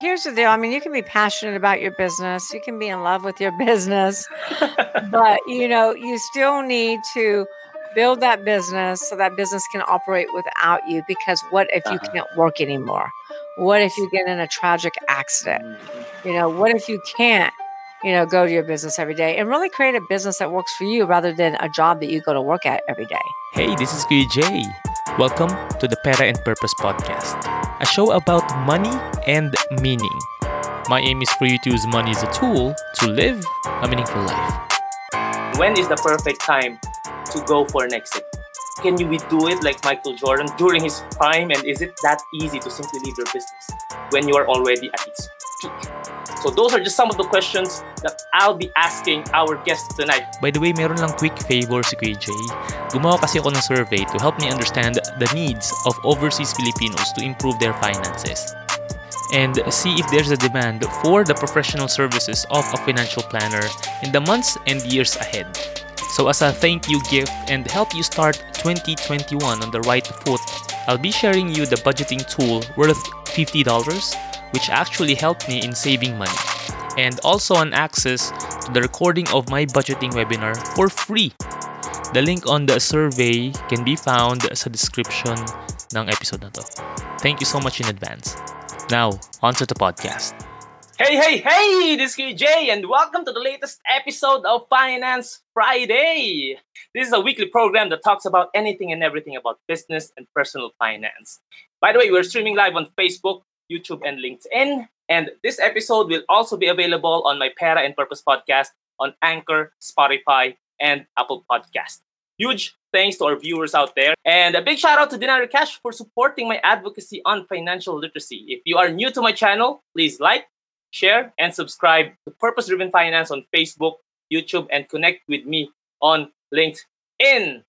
Here's the deal. I mean, you can be passionate about your business, you can be in love with your business, but you know, you still need to build that business so that business can operate without you because what if you Uh-huh. can't work anymore? What if you get in a tragic accident? Mm-hmm. You know, what if you can't, you know, go to your business every day and really create a business that works for you rather than a job that you go to work at every day? Hey, this is Kuya Jay. Welcome to the Pera and Purpose Podcast, a show about money and meaning. My aim is for you to use money as a tool to live a meaningful life. When is the perfect time to go for an exit? Can you do it like Michael Jordan during his prime? And is it that easy to simply leave your business when you are already at its peak? So those are just some of the questions that I'll be asking our guests tonight. By the way, meron lang quick favor si Jay. Gumawa kasi ako ng survey to help me understand the needs of overseas Filipinos to improve their finances and see if there's a demand for the professional services of a financial planner in the months and years ahead. So as a thank you gift and help you start 2021 on the right foot, I'll be sharing you the budgeting tool worth $50 which actually helped me in saving money and also an access to the recording of my budgeting webinar for free. The link on the survey can be found sa description ng episode na to. Thank you so much in advance. Now, on to the podcast. Hey, hey, hey! This is Kuya Jay, and welcome to the latest episode of Finance Friday. This is a weekly program that talks about anything and everything about business and personal finance. By the way, we're streaming live on Facebook, YouTube, and LinkedIn. And this episode will also be available on my Pera and Purpose podcast on Anchor, Spotify, and Apple Podcast. Huge thanks to our viewers out there. And a big shout out to Denarii Cash for supporting my advocacy on financial literacy. If you are new to my channel, please like, share, and subscribe to Purpose Driven Finance on Facebook, YouTube, and connect with me on LinkedIn.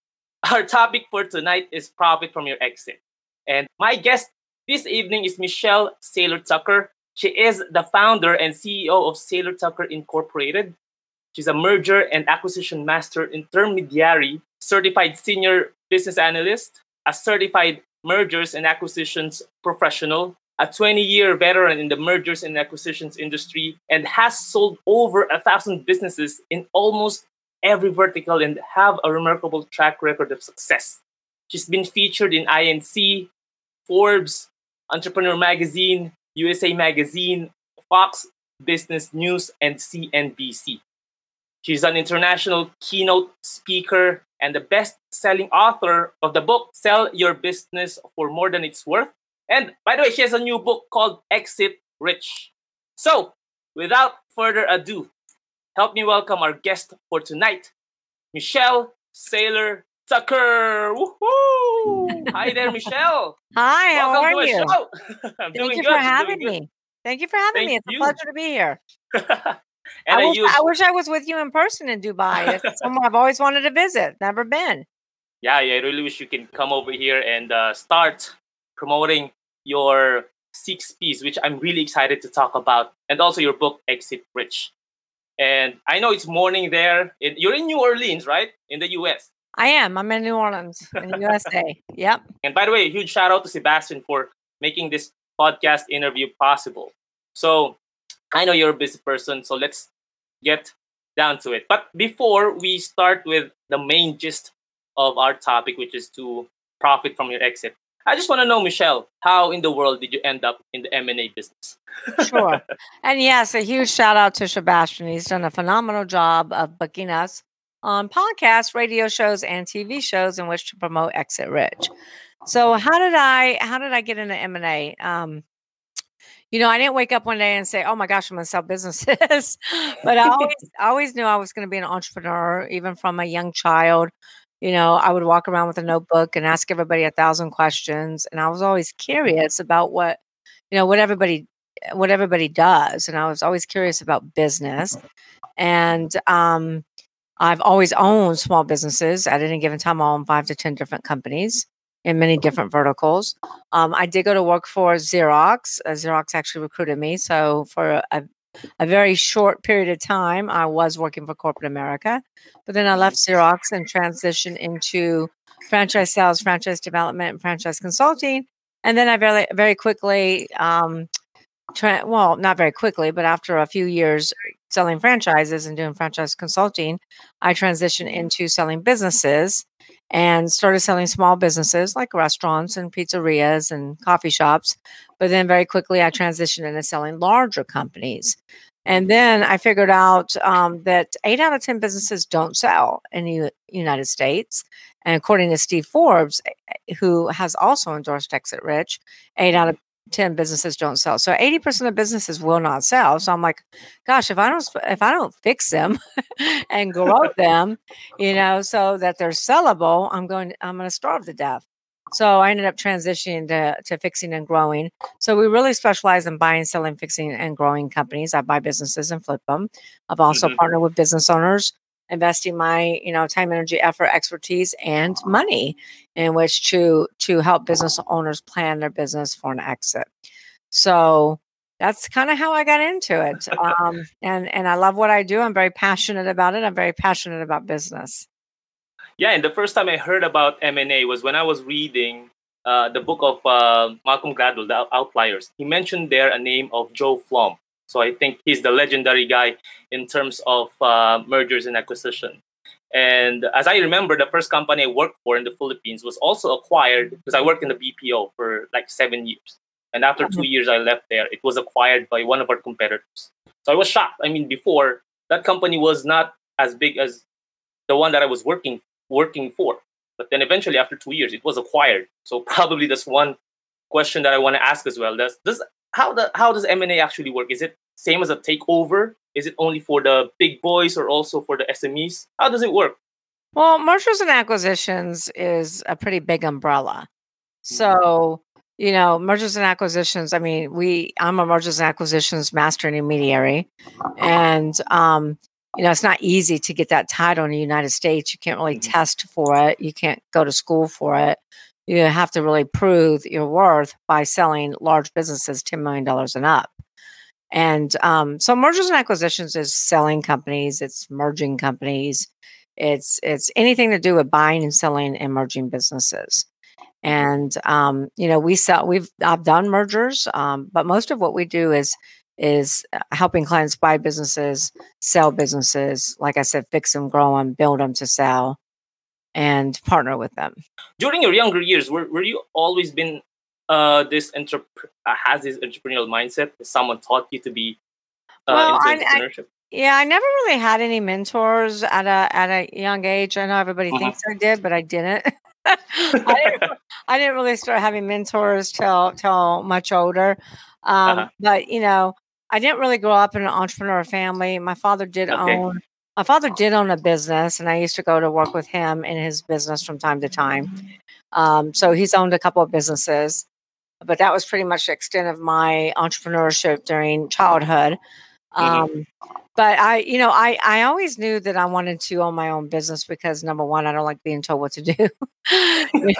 Our topic for tonight is profit from your exit. And my guest this evening is Michelle Seiler Tucker. She is the founder and CEO of Seiler Tucker Incorporated. She's a merger and acquisition master intermediary, certified senior business analyst, a certified mergers and acquisitions professional, a 20 year veteran in the mergers and acquisitions industry, and has sold over a thousand businesses in almost every vertical and have a remarkable track record of success. She's been featured in INC, Forbes, Entrepreneur Magazine, USA Magazine, Fox Business News, and CNBC. She's an international keynote speaker and the best selling author of the book Sell Your Business for More Than It's Worth. And by the way, she has a new book called Exit Rich. So, without further ado, help me welcome our guest for tonight, Michelle Seiler Tucker. Woohoo! Hi there, Michelle. Hi, how are to you? Thank you good. for I'm having me. Thank you for having me. Thank It's a pleasure to be here. I, wish, I wish I was with you in person in Dubai. It's somewhere I've always wanted to visit. Never been. yeah, yeah, I really wish you can come over here and uh, start promoting your six P's, which I'm really excited to talk about, and also your book Exit Rich. And I know it's morning there. You're in New Orleans, right? In the U.S. I am. I'm in New Orleans, in the USA. Yep. And by the way, a huge shout out to Sebastian for making this podcast interview possible. So I know you're a busy person, so let's get down to it. But before we start with the main gist of our topic, which is to profit from your exit, I just want to know, Michelle, how in the world did you end up in the M&A business? Sure. and yes, a huge shout out to Sebastian. He's done a phenomenal job of booking us on podcasts, radio shows, and TV shows in which to promote Exit Rich. So how did I how did I get into M&A? Um, you know, I didn't wake up one day and say, "Oh my gosh, I'm going to sell businesses," but I always, I always knew I was going to be an entrepreneur, even from a young child. You know, I would walk around with a notebook and ask everybody a thousand questions, and I was always curious about what, you know, what everybody, what everybody does, and I was always curious about business, and um, I've always owned small businesses. At any given time, I own five to ten different companies in many different verticals. Um, I did go to work for Xerox. Uh, Xerox actually recruited me. So for a, a very short period of time, I was working for corporate America. But then I left Xerox and transitioned into franchise sales, franchise development, and franchise consulting. And then I very, very quickly um, tra- well, not very quickly, but after a few years selling franchises and doing franchise consulting, I transitioned into selling businesses and started selling small businesses like restaurants and pizzerias and coffee shops. But then very quickly, I transitioned into selling larger companies. And then I figured out um, that eight out of 10 businesses don't sell in the U- United States. And according to Steve Forbes, eh, who has also endorsed Exit Rich, eight out of 10 businesses don't sell. So 80% of businesses will not sell. So I'm like, gosh, if I don't if I don't fix them and grow them, you know, so that they're sellable, I'm going I'm going to starve to death. So I ended up transitioning to, to fixing and growing. So we really specialize in buying, selling, fixing, and growing companies. I buy businesses and flip them. I've also Mhm. partnered with business owners, investing my you know time, energy, effort, expertise, and money in which to to help business owners plan their business for an exit. So that's kind of how I got into it. Um, and and I love what I do. I'm very passionate about it. I'm very passionate about business. Yeah, and the first time I heard about M&A was when I was reading uh, the book of uh, Malcolm Gladwell, The Outliers. He mentioned there a name of Joe Flom. So I think he's the legendary guy in terms of uh, mergers and acquisition. And as I remember, the first company I worked for in the Philippines was also acquired because I worked in the BPO for like seven years. And after two years I left there, it was acquired by one of our competitors. So I was shocked. I mean, before that company was not as big as the one that I was working working for. But then eventually, after two years, it was acquired. So probably that's one question that I want to ask as well. Does does how the how does M and A actually work? Is it same as a takeover? Is it only for the big boys or also for the SMEs? How does it work? Well, mergers and acquisitions is a pretty big umbrella. So, you know, mergers and acquisitions, I mean, we I'm a mergers and acquisitions master intermediary. And um, you know, it's not easy to get that title in the United States. You can't really Mhm. test for it. You can't go to school for it. You have to really prove your worth by selling large businesses $10 million and up. And um, so mergers and acquisitions is selling companies, it's merging companies, it's it's anything to do with buying and selling and merging businesses. And um, you know, we sell we've I've done mergers, um, but most of what we do is is uh, helping clients buy businesses, sell businesses, like I said, fix them, grow them, build them to sell, and partner with them. During your younger years, were, were you always been uh, this entrep- uh, has this entrepreneurial mindset? Someone taught you to be uh, Well, into I- I- Yeah, I never really had any mentors at a at a young age. I know everybody Mhm. thinks I did, but I didn't. I didn't. I didn't really start having mentors till till much older. Um, Uh-huh. But you know, I didn't really grow up in an entrepreneur family. My father did Okay. own. My father did own a business, and I used to go to work with him in his business from time to time. Um, so he's owned a couple of businesses, but that was pretty much the extent of my entrepreneurship during childhood. Mhm. Um, but I, you know, I I always knew that I wanted to own my own business because number one, I don't like being told what to do.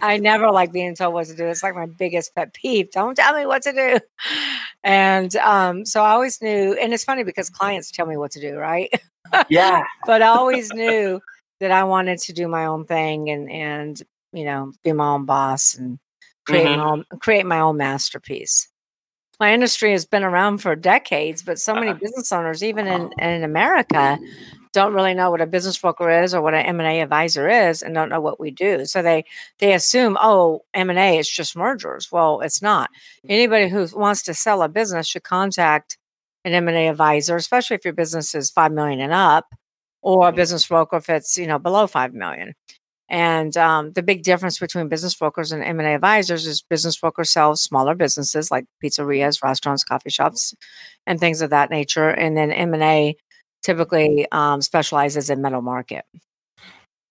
I never like being told what to do. It's like my biggest pet peeve. Don't tell me what to do. And um, so I always knew, and it's funny because clients tell me what to do, right? Yeah. but I always knew that I wanted to do my own thing and and you know be my own boss and create Mhm. my own create my own masterpiece. My industry has been around for decades, but so many Uh-huh. business owners, even in, in America, don't really know what a business broker is or what an M&A advisor is and don't know what we do. So they they assume, oh, M&A is just mergers. Well, it's not. Anybody who wants to sell a business should contact an M&A advisor, especially if your business is 5 million and up or a Mhm. business broker if it's, you know, below 5 million. And um, the big difference between business brokers and M&A advisors is business brokers sell smaller businesses like pizzerias, restaurants, coffee shops, and things of that nature. And then M&A typically um, specializes in middle market.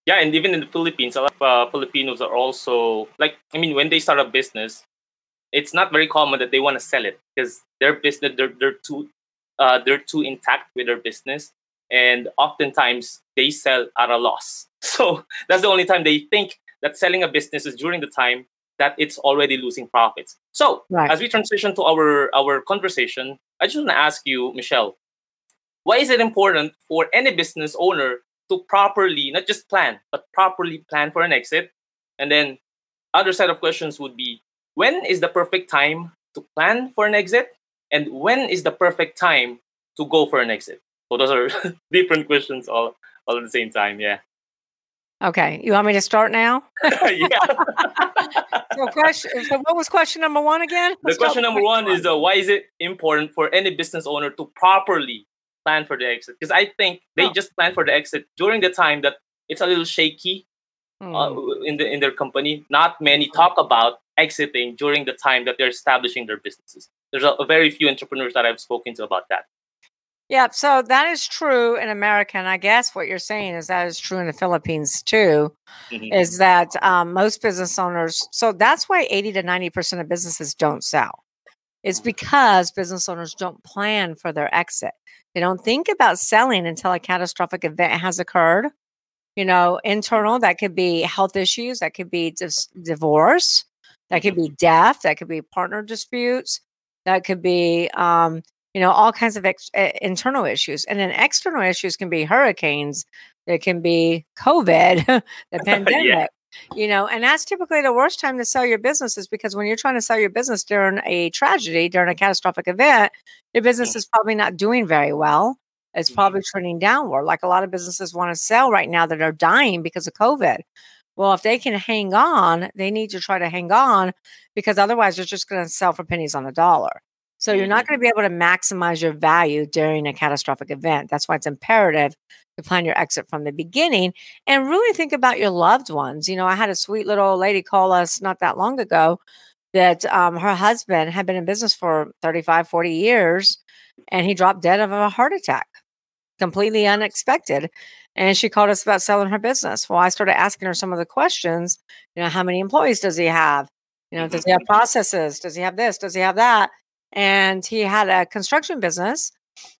Yeah, and even in the Philippines, a lot of uh, Filipinos are also like, I mean, when they start a business, it's not very common that they want to sell it because their business they're they're too uh, they're too intact with their business, and oftentimes they sell at a loss. So that's the only time they think that selling a business is during the time that it's already losing profits. So Right. as we transition to our our conversation, I just want to ask you, Michelle, why is it important for any business owner to properly not just plan but properly plan for an exit and then other set of questions would be when is the perfect time to plan for an exit, and when is the perfect time to go for an exit? So those are different questions all all at the same time. Yeah. Okay, you want me to start now? yeah. So, question. So, what was question number one again? the Let's start question number one is uh, why is it important for any business owner to properly plan for the exit? Because I think they Oh. just plan for the exit during the time that it's a little shaky Hmm. uh, in the in their company. Not many talk about exiting during the time that they're establishing their businesses. There's a, a very few entrepreneurs that I've spoken to about that. Yeah, so that is true in America, and I guess what you're saying is that is true in the Philippines too. Mhm. Is that um, most business owners? So that's why 80 to 90 percent of businesses don't sell. It's because business owners don't plan for their exit. They don't think about selling until a catastrophic event has occurred. You know, internal that could be health issues, that could be dis- divorce, that could be death, that could be partner disputes, that could be um, you know all kinds of ex- uh, internal issues and then external issues can be hurricanes it can be covid the pandemic you know and that's typically the worst time to sell your business is because when you're trying to sell your business during a tragedy during a catastrophic event your business is probably not doing very well it's Mhm. probably trending downward like a lot of businesses want to sell right now that are dying because of covid well if they can hang on they need to try to hang on because otherwise they're just going to sell for pennies on the dollar so you're not going to be able to maximize your value during a catastrophic event. That's why it's imperative to plan your exit from the beginning and really think about your loved ones. You know, I had a sweet little old lady call us not that long ago that um, her husband had been in business for 35, 40 years and he dropped dead of a heart attack, completely unexpected. And she called us about selling her business. Well, I started asking her some of the questions. You know, how many employees does he have? You know, does he have processes? Does he have this? Does he have that? and he had a construction business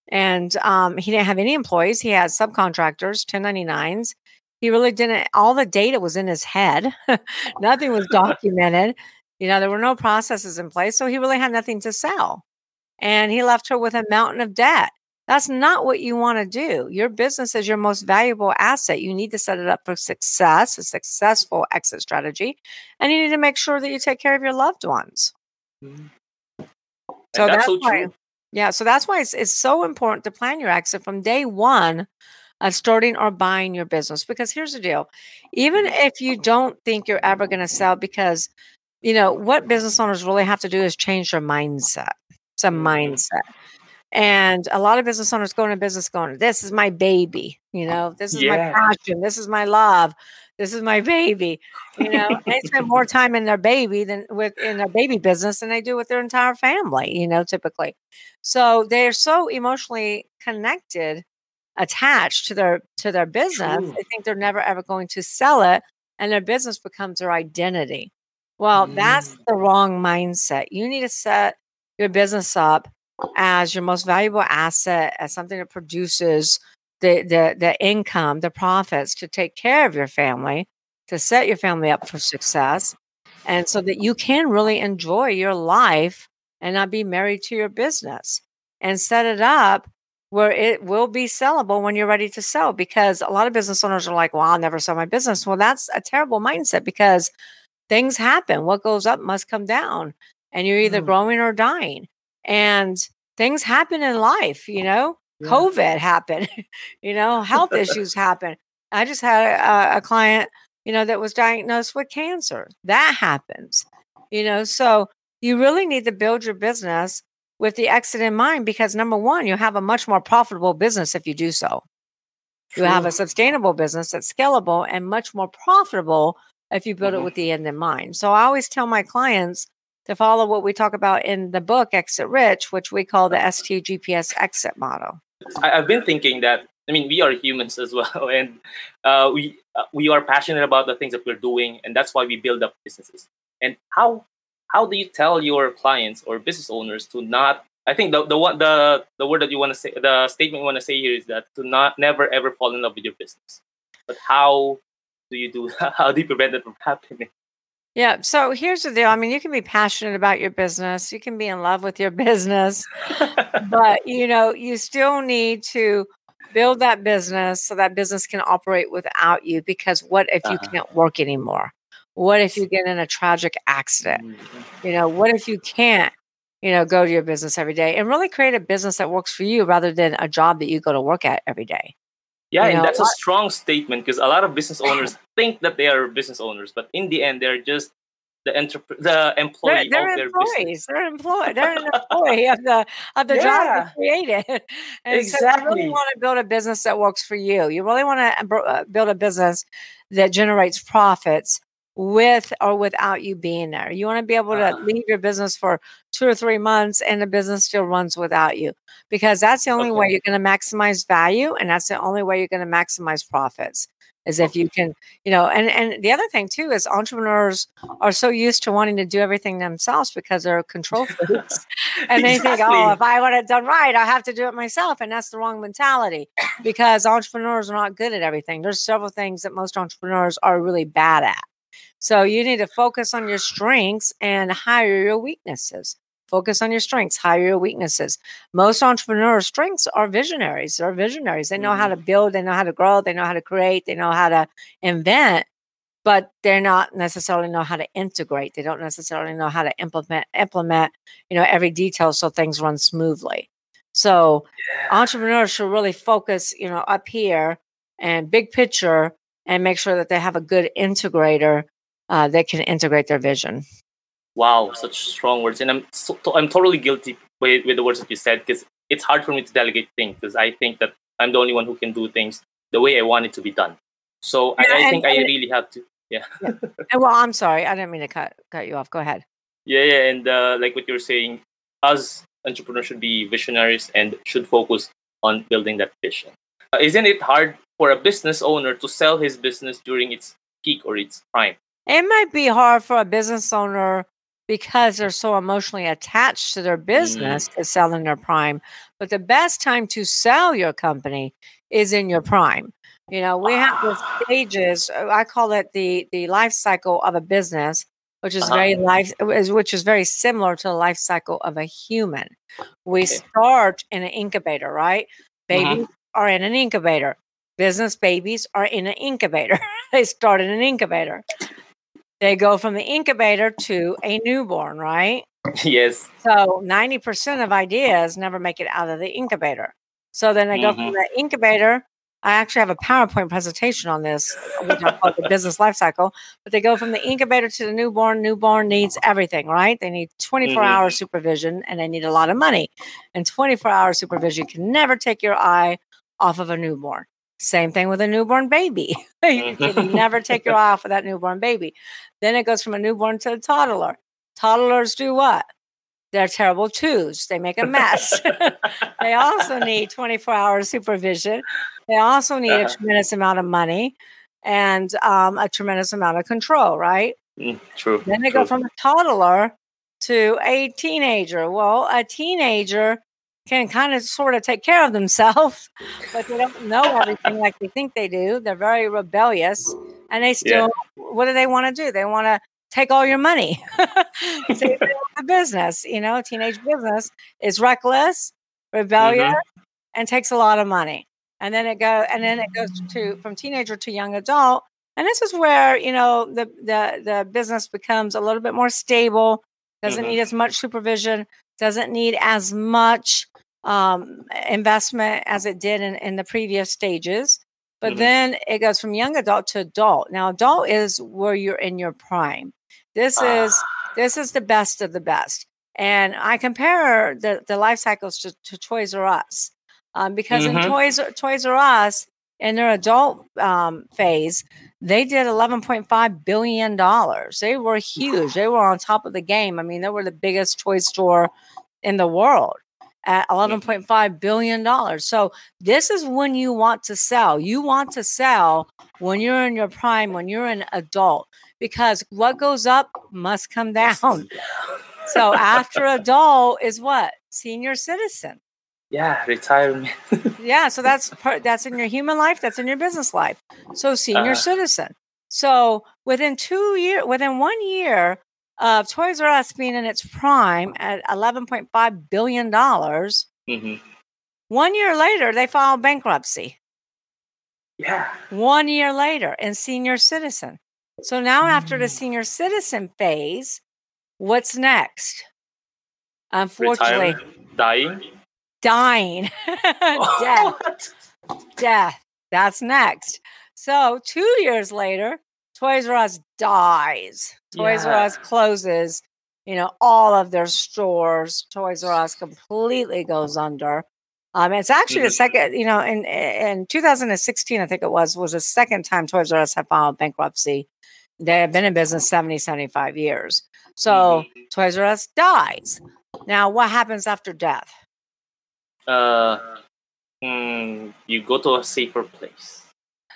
and um, he didn't have any employees he had subcontractors 1099s he really didn't all the data was in his head nothing was documented you know there were no processes in place so he really had nothing to sell and he left her with a mountain of debt that's not what you want to do your business is your most valuable asset you need to set it up for success a successful exit strategy and you need to make sure that you take care of your loved ones And that's so why, true. yeah, so that's why it's, it's so important to plan your exit from day one of starting or buying your business. Because here's the deal: even if you don't think you're ever going to sell, because you know what business owners really have to do is change their mindset. It's a Mhm. mindset. And a lot of business owners go into business going, This is my baby, you know, this is my passion, this is my love, this is my baby. You know, they spend more time in their baby than with in their baby business than they do with their entire family, you know, typically. So they're so emotionally connected, attached to their to their business, True. they think they're never ever going to sell it, and their business becomes their identity. Well, that's Mm. the wrong mindset. You need to set your business up as your most valuable asset, as something that produces the the the income, the profits to take care of your family, to set your family up for success, and so that you can really enjoy your life and not be married to your business and set it up where it will be sellable when you're ready to sell because a lot of business owners are like well i'll never sell my business. Well that's a terrible mindset because things happen. What goes up must come down and you're either Mm. growing or dying and things happen in life you know? Yeah. covid happened you know? Health issues happen i just had a, a client you know that was diagnosed with cancer. That happens you know? So you really need to build your business with the exit in mind because number one you have a much more profitable business if you do so. You have a sustainable business that's scalable and much more profitable if you build Mhm. it with the end in mind. So I always tell my clients to follow what we talk about in the book Exit Rich, which we call the STGPS exit model. I've been thinking that I mean we are humans as well, and uh, we uh, we are passionate about the things that we're doing, and that's why we build up businesses. And how how do you tell your clients or business owners to not? I think the the one the the word that you want to say, the statement you want to say here is that to not never ever fall in love with your business. But how do you do? How do you prevent it from happening? Yeah. So here's the deal. I mean, you can be passionate about your business, you can be in love with your business, but you know, you still need to build that business so that business can operate without you because what if you Uh-huh. can't work anymore? What if you get in a tragic accident? You know, what if you can't you know, go to your business every day and really create a business that works for you rather than a job that you go to work at every day. Yeah, You and know, that's a strong statement because a lot of business owners think that they are business owners, but in the end, they're just the entrep- the They're, employee they're of their business. employees. They're employed. They're an employee of the of the job Yeah. they created. And so you really want to build a business that works for you. You really want to uh, build a business that generates profits with or without you being there. You want to be able to Ah. leave your business for two or three months and the business still runs without you because that's the only way you're going to maximize value and that's the only way you're going to maximize profits is if you can you know and and the other thing too is entrepreneurs are so used to wanting to do everything themselves because they're control freaks and they think oh if i want it done right i have to do it myself and that's the wrong mentality because entrepreneurs are not good at everything. There's several things that most entrepreneurs are really bad at so you need to focus on your strengths and hire your weaknesses. Focus on your strengths hire your weaknesses. Most entrepreneurs strengths are visionaries. They're visionaries. They know how mm-hmm. to build they know how to grow they know how to create they know how to invent but they're not necessarily know how to integrate. They don't necessarily know how to implement implement you know every detail so things run smoothly. So entrepreneurs should really focus you know up here and big picture and make sure that they have a good integrator uh, that can integrate their vision Wow, such strong words, and I'm so, I'm totally guilty with, with the words that you said because it's hard for me to delegate things because I think that I'm the only one who can do things the way I want it to be done. So Yeah, I, I and- think I and- really have to. and well i'm sorry i didn't mean to cut cut you off go ahead Yeah, yeah, and uh, like what you're saying, us entrepreneurs should be visionaries and should focus on building that vision. Uh, isn't it hard for a business owner to sell his business during its peak or its prime? It might be hard for a business owner because they're so emotionally attached to their business to sell in their prime. But the best time to sell your company is in your prime. You know, we have the stages. uh, I call it the the life cycle of a business, which is Uh-huh. very life, is- which is very similar to the life cycle of a human. We start in an incubator, right? Mhm. Babies are in an incubator. Business babies are in an incubator. they start in an incubator. They go from the incubator to a newborn, right? yes. So 90% of ideas never make it out of the incubator. So then they go from the incubator. I actually have a PowerPoint presentation on this, which I call the business life cycle. But they go from the incubator to the newborn. Newborn needs everything, right? They need 24 Mhm. hour supervision and they need a lot of money. And 24 hour supervision can never take your eye off of a newborn. Same thing with a newborn baby. you can never take your eye off of that newborn baby. Then it goes from a newborn to a toddler. Toddlers do what? They're terrible twos. They make a mess. they also need 24 hour supervision. They also need a Uh-huh. tremendous amount of money and um, a tremendous amount of control, right? Mm, true. Then they go from a toddler to a teenager. Well, a teenager can kind of sort of take care of themselves, but they don't know everything like they think they do. They're very rebellious and they still, what do they want to do? They want to take all your money. The business, you know, teenage business is reckless, rebellious, and takes a lot of money. And then it go and then it goes to from teenager to young adult. And this is where, you know, the the the business becomes a little bit more stable, doesn't Mhm. need as much supervision, doesn't need as much um, investment as it did in, in the previous stages. But Mhm. then it goes from young adult to adult. Now, adult is where you're in your prime. This is Ah, this is the best of the best. And I compare the, the life cycles to, to Toys R Us um, because in Mhm. Toys Toys R Us in their adult um, phase, they did 11.5 billion dollars. They were huge. They were on top of the game. I mean, they were the biggest toy store in the world at 11.5 billion dollars. So this is when you want to sell. You want to sell when you're in your prime, when you're an adult, because what goes up must come down. So after adult is what? Senior citizen. yeah, retirement. Yeah, so that's part, that's in your human life, that's in your business life. So senior Uh-huh. citizen. So within two year, within one year of Toys R Us being in its prime at eleven point five billion dollars, hmm one year later they filed bankruptcy. Yeah. One year later, in senior citizen. So now after the Mm. senior citizen phase, what's next? Unfortunately, Retirement? dying. dying, death, What? death. That's next. So two years later, Toys R Us dies. Toys R Us closes. You know all of their stores. Toys R Us completely goes under. Um, it's actually the Mhm. second. You know, in in 2016, I think it was was the second time Toys R Us had filed bankruptcy. They have been in business 70, 75 years. So Mhm. Toys R Us dies. Now, what happens after death? uh, hmm, you go to a safer place.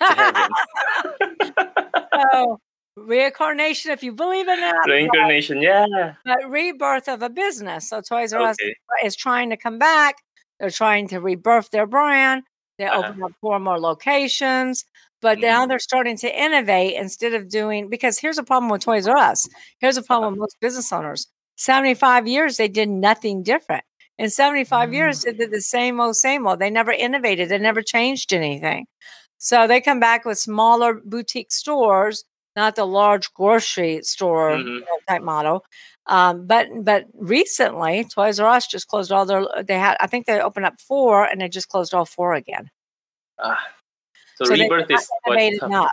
So, reincarnation, if you believe in that, Reincarnation, yeah. but rebirth of a business. So Toys R Us Okay. is trying to come back. They're trying to rebirth their brand. They Uh-huh. open up four more locations, but now mm-hmm. they're starting to innovate instead of doing. Because here's a problem with Toys R Us. Here's a uh-huh. problem with most business owners. Seventy-five years, they did nothing different. In 75 years, mm. they did the same old, same old. They never innovated. They never changed anything. So they come back with smaller boutique stores, not the large grocery store Mhm. type model. Um, but but recently, Toys R Us just closed all their. They had, I think they opened up four, and they just closed all four again. Ah. So, So rebirth is what innovated enough.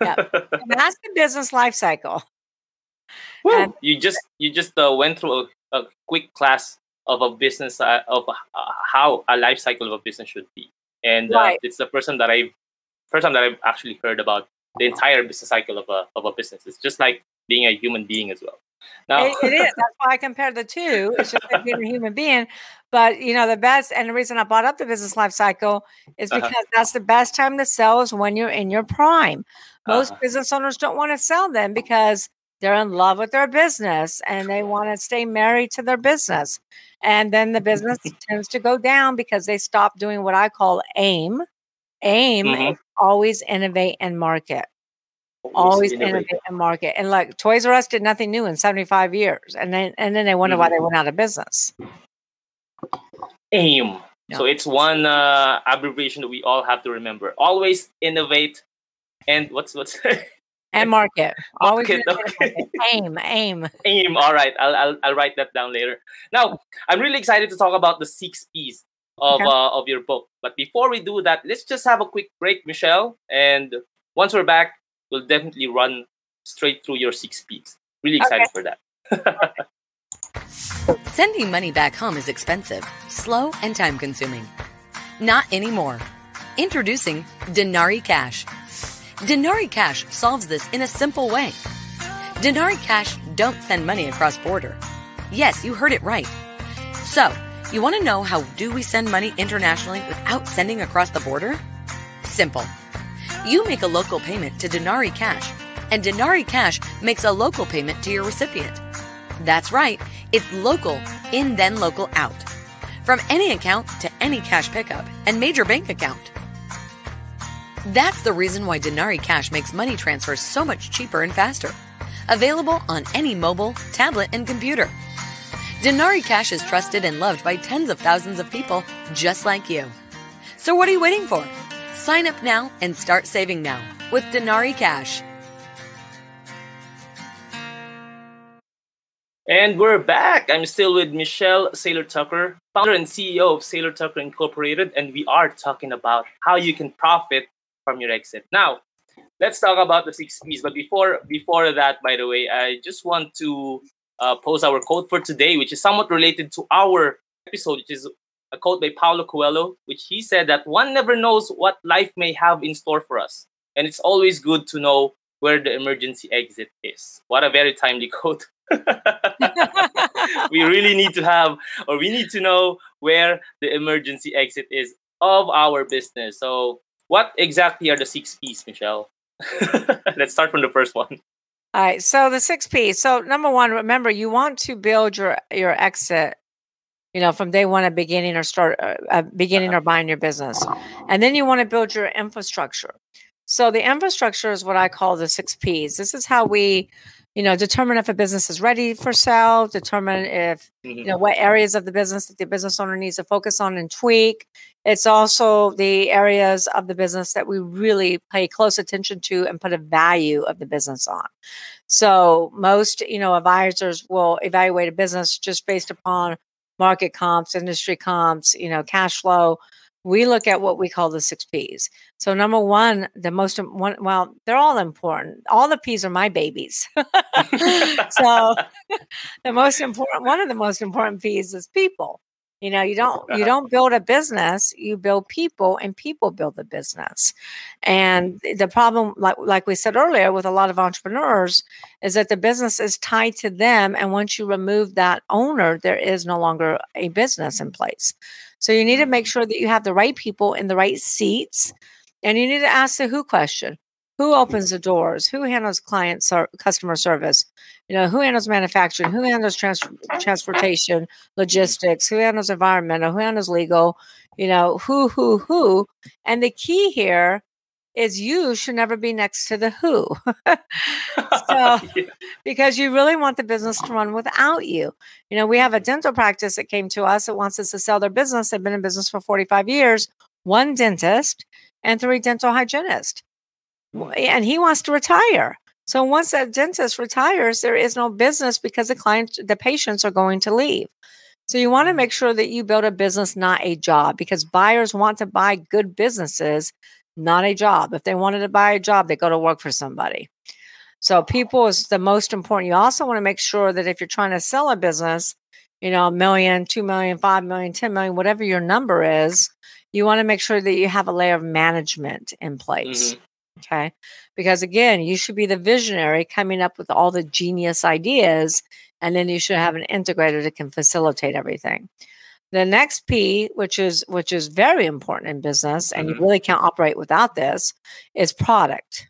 That's the business life cycle. Woo! And- you just you just uh, went through a, a quick class of a business uh, of uh, how a life cycle of a business should be, and uh, Right. it's the person that I first time that I've actually heard about the entire business cycle of a of a business. It's just like being a human being as well. Now, It, it is. That's why I compare the two. It's just like being a human being. But you know, the best and the reason I brought up the business life cycle is Uh-huh. because that's the best time to sell is when you're in your prime. Most Uh-huh. business owners don't want to sell them because they're in love with their business and they want to stay married to their business. And then the business tends to go down because they stop doing what I call AIM. AIM Mhm. Always innovate and market always innovate and market. And like Toys R Us did nothing new in 75 years. And then and then they wonder why they went out of business. AIM. Yeah. So it's one uh, abbreviation that we all have to remember. Always innovate, and what's what's And market. Always Market, innovate okay. market. aim, aim. aim. All right, I'll, I'll I'll write that down later. Now, I'm really excited to talk about the six P's of Okay. uh, of your book. But before we do that, let's just have a quick break, Michelle. And once we're back, we'll definitely run straight through your six P's. Really excited for that. Sending money back home is expensive, slow, and time consuming. Not anymore. Introducing Denarii Cash. Denarii Cash solves this in a simple way. Denarii Cash don't send money across border. Yes, you heard it right. So, you want to know how do we send money internationally without sending across the border? Simple. You make a local payment to Denarii Cash, and Denarii Cash makes a local payment to your recipient. That's right, it's local in then local out. From any account to any cash pickup and major bank account. That's the reason why Denarii Cash makes money transfers so much cheaper and faster. Available on any mobile, tablet, and computer. Denarii Cash is trusted and loved by tens of thousands of people just like you. So what are you waiting for? Sign up now and start saving now with Denarii Cash. And we're back. I'm still with Michelle Seiler Tucker, founder and CEO of Seiler Tucker Incorporated, and we are talking about how you can profit from your exit. Now, let's talk about the six P's. But before before that, by the way, I just want to uh, post our quote for today, which is somewhat related to our episode, which is a quote by Paulo Coelho, which he said that one never knows what life may have in store for us, and it's always good to know where the emergency exit is. What a very timely quote. we really need to have or we need to know where the emergency exit is of our business. So, what exactly are the six P's, Michelle? Let's start from the first one. All right. So the six P's. So number one, remember you want to build your your exit, you know, from day one at beginning or start uh, beginning or buying your business, and then you want to build your infrastructure. So the infrastructure is what I call the six P's. This is how we, you know, determine if a business is ready for sale, determine if you know what areas of the business that the business owner needs to focus on and tweak. It's also the areas of the business that we really pay close attention to and put a value of the business on. So most, you know, advisors will evaluate a business just based upon market comps, industry comps, you know, cash flow. We look at what we call the six P's. So number one, the most one, well, they're all important. All the P's are my babies. so the most important, one of the most important P's is people. You know, you don't you don't build a business, you build people and people build the business. And the problem like like we said earlier with a lot of entrepreneurs is that the business is tied to them and once you remove that owner, there is no longer a business in place. So you need to make mm-hmm. sure that you have the right people in the right seats and you need to ask the who question who opens the doors? Who handles client ser- customer service? You know who handles manufacturing? Who handles trans- transportation logistics? Who handles environmental? Who handles legal? You know who who who? And the key here is you should never be next to the who. So yeah. because you really want the business to run without you. You know we have a dental practice that came to us that wants us to sell their business. They've been in business for 45 years one dentist and three dental hygienists and he wants to retire. So once that dentist retires, there is no business because the client, the patients are going to leave. So you want to make sure that you build a business, not a job, because buyers want to buy good businesses, not a job. If they wanted to buy a job, they go to work for somebody. So people is the most important. You also want to make sure that if you're trying to sell a business, you know, a million, two million, five million, ten million, whatever your number is, you want to make sure that you have a layer of management in place. Mm-hmm. Okay. Because again, you should be the visionary coming up with all the genius ideas, and then you should have an integrator that can facilitate everything. The next P, which is which is very important in business, and mm-hmm. you really can't operate without this, is product.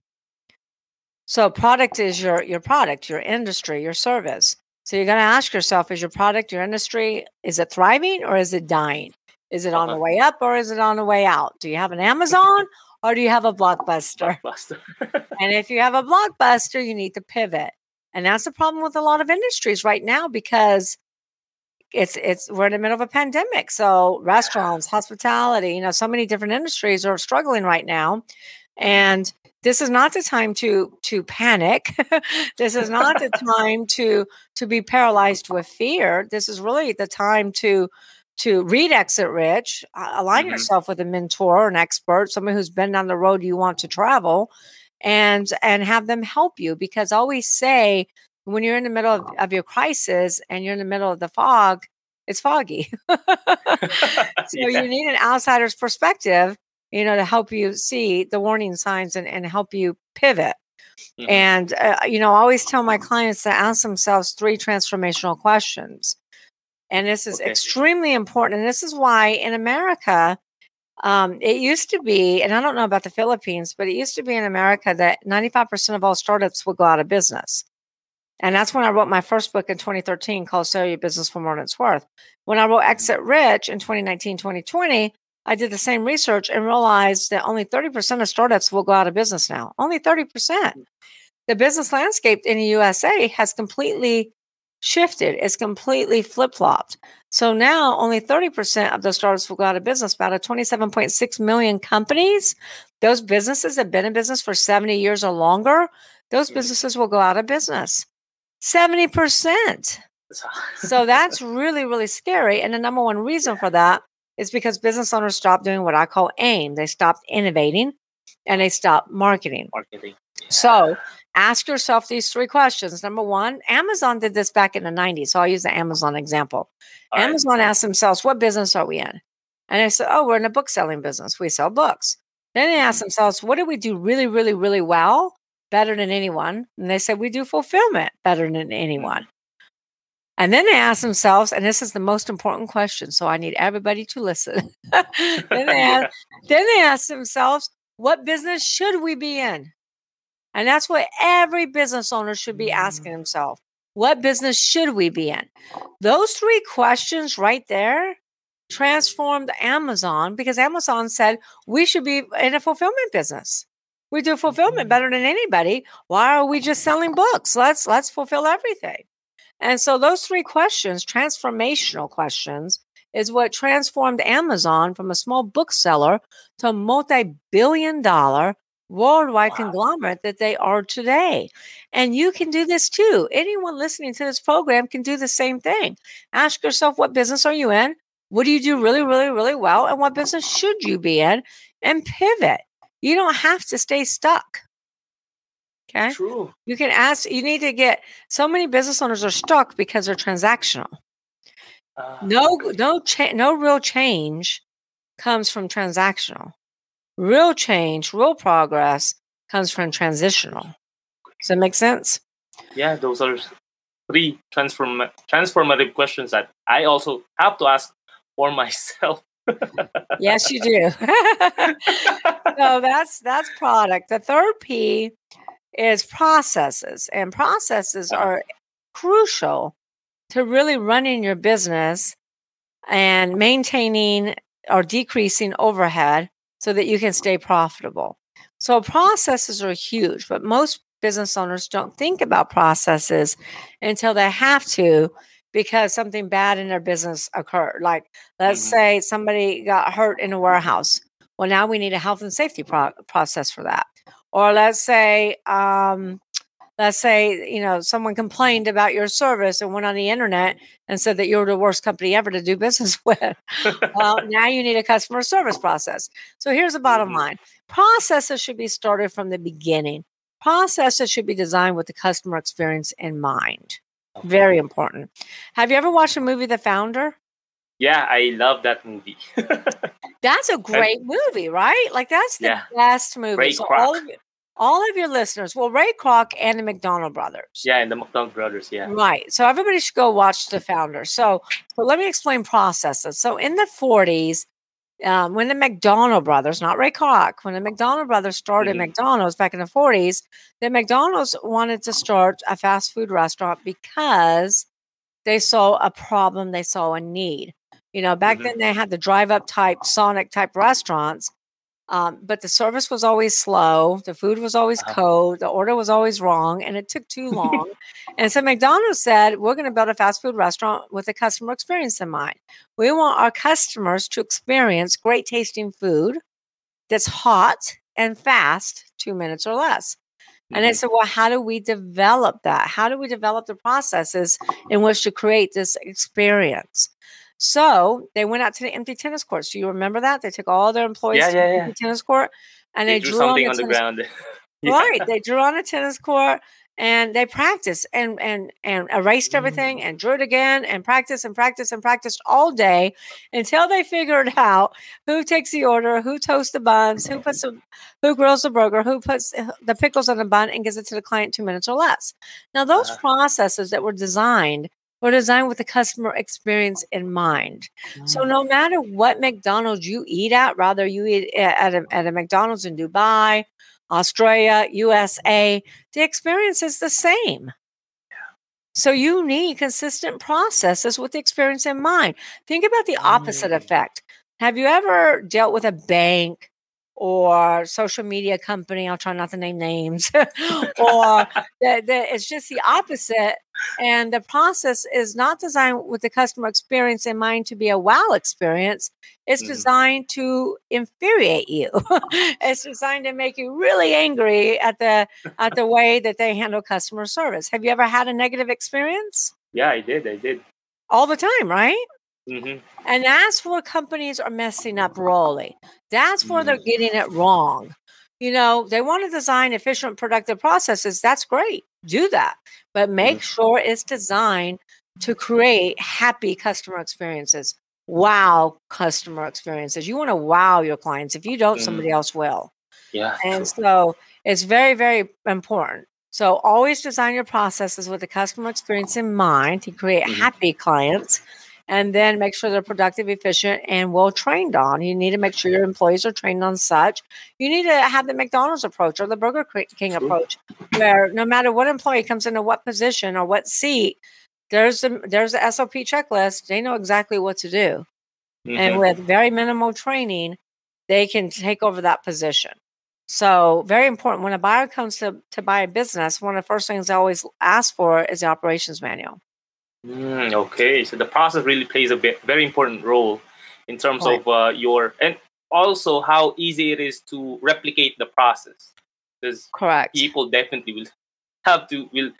So product is your your product, your industry, your service. So you're going to ask yourself: Is your product, your industry, is it thriving or is it dying? Is it on the uh-huh. way up or is it on the way out? Do you have an Amazon or do you have a blockbuster? blockbuster. and if you have a blockbuster, you need to pivot. And that's the problem with a lot of industries right now because it's it's we're in the middle of a pandemic. So restaurants, hospitality, you know, so many different industries are struggling right now. And this is not the time to to panic. this is not the time to to be paralyzed with fear. This is really the time to to read Exit Rich, align mm-hmm. yourself with a mentor, an expert, someone who's been down the road you want to travel, and and have them help you. Because I always say when you're in the middle of, of your crisis and you're in the middle of the fog, it's foggy. so yeah. you need an outsider's perspective, you know, to help you see the warning signs and, and help you pivot. Mm-hmm. And, uh, you know, I always tell my clients to ask themselves three transformational questions. And this is okay. extremely important. And this is why in America, um, it used to be, and I don't know about the Philippines, but it used to be in America that 95% of all startups would go out of business. And that's when I wrote my first book in 2013 called Sell Your Business for More Than It's Worth. When I wrote Exit Rich in 2019, 2020, I did the same research and realized that only 30% of startups will go out of business now. Only 30%. The business landscape in the USA has completely shifted. It's completely flip flopped. So now only 30% of those startups will go out of business. About a 27.6 million companies, those businesses have been in business for 70 years or longer, those mm. businesses will go out of business. 70%. so that's really, really scary. And the number one reason for that is because business owners stopped doing what I call AIM. They stopped innovating and they stopped marketing. Marketing. So ask yourself these three questions. Number one, Amazon did this back in the 90s. So I'll use the Amazon example. All Amazon right. asked themselves, what business are we in? And they said, oh, we're in a book selling business. We sell books. Then they asked mm-hmm. themselves, what do we do really, really, really well, better than anyone? And they said, we do fulfillment better than anyone. And then they asked themselves, and this is the most important question, so I need everybody to listen. then, they asked, then they asked themselves, what business should we be in? And that's what every business owner should be asking mm. himself. What business should we be in? Those three questions right there transformed Amazon because Amazon said we should be in a fulfillment business. We do fulfillment mm-hmm. better than anybody. Why are we just selling books? Let's let's fulfill everything. And so those three questions, transformational questions, is what transformed Amazon from a small bookseller to a multi-billion dollar worldwide Wow. conglomerate that they are today. And you can do this too. Anyone listening to this program can do the same thing. Ask yourself, what business are you in? What do you do really, really, really well? And what business should you be in? And pivot. You don't have to stay stuck. Okay. True. You can ask, you need to get so many business owners are stuck because they're transactional. Uh, No, no, cha- no real change comes from transactional. Real change, real progress comes from transitional. Does that make sense? yeah, those are three transform transformative questions that I also have to ask for myself. Yes, you do. so that's that's product. The third P is processes, and processes Uh-huh. are crucial to really running your business and maintaining or decreasing overhead so that you can stay profitable. So processes are huge, but most business owners don't think about processes until they have to because something bad in their business occurred. Like let's Mhm. say somebody got hurt in a warehouse. Well, now we need a health and safety pro- process for that. Or let's say um let's say you know someone complained about your service and went on the internet and said that you're the worst company ever to do business with. Well now you need a customer service process. So here's the bottom Mhm. line. Processes should be started from the beginning. Processes should be designed with the customer experience in mind. Very important. Have you ever watched the movie the founder? Yeah, I love that movie. that's a great movie right? Like that's the Yeah. best movie. Ray so all of, you, all of your listeners well ray kroc and the mcdonald brothers yeah, and the McDonald brothers. Yeah. Right. So everybody should go watch the founder. So, so let me explain processes. So in the 40s, um, when the McDonald brothers, not Ray Kroc, when the McDonald brothers started Mhm. McDonald's back in the 40s, the McDonald's wanted to start a fast food restaurant because they saw a problem, they saw a need. You know, back Mhm. then they had the drive up type, Sonic type restaurants. Um, but the service was always slow, the food was always Uh-huh. cold, the order was always wrong, and it took too long. and so McDonald's said, We're going to build a fast food restaurant with a customer experience in mind. We want our customers to experience great tasting food that's hot and fast, two minutes or less. And I Mhm. said, Well, how do we develop that? How do we develop the processes in which to create this experience? So they went out to the empty tennis courts. Do you remember that? They took all their employees Yeah, to the yeah, yeah. tennis court and they, they, drew drew something on on the, the ground. Yeah. right they drew on a tennis court and they practiced and and and erased everything and drew it again and practiced and practiced and practiced all day until they figured out who takes the order who toasts the buns who puts the, who grills the burger who puts the pickles on the bun and gives it to the client two minutes or less now those Uh-huh. processes that were designed were designed with the customer experience in mind so Mm. no matter what McDonald's you eat at, rather you eat at a, at a McDonald's in Dubai, Australia, USA, the experience is the same. So you need consistent processes with the experience in mind. Think about the opposite Mm. effect. Have you ever dealt with a bank or social media company? I'll try not to name names. or that, that it's just the opposite. And the process is not designed with the customer experience in mind to be a wow experience. It's Mhm. designed to infuriate you. it's designed to make you really angry at the at the way that they handle customer service. Have you ever had a negative experience? yeah, I did. I did. All the time, right? Hmm And that's where companies are messing up royally. That's where they're Mm. getting it wrong. You know, they want to design efficient, productive processes. That's great. Do that. But make Mm. sure it's designed to create happy customer experiences. Wow, customer experiences. You want to wow your clients. If you don't, Mm. somebody else will. Yeah. And so it's very, very important. So always design your processes with the customer experience in mind to create Mhm. happy clients and then make sure they're productive, efficient, and well trained on. You need to make sure your employees are trained on such. You need to have the McDonald's approach or the Burger King approach, where no matter what employee comes into what position or what seat, there's a there's a SOP checklist. They know exactly what to do and Mhm. with very minimal training, they can take over that position. So, very important when a buyer comes to, to buy a business, one of the first things I always ask for is the operations manual. Mm, okay, so the process really plays a bit, very important role in terms of uh, your and also how easy it is to replicate the process. because Correct. people definitely will have to will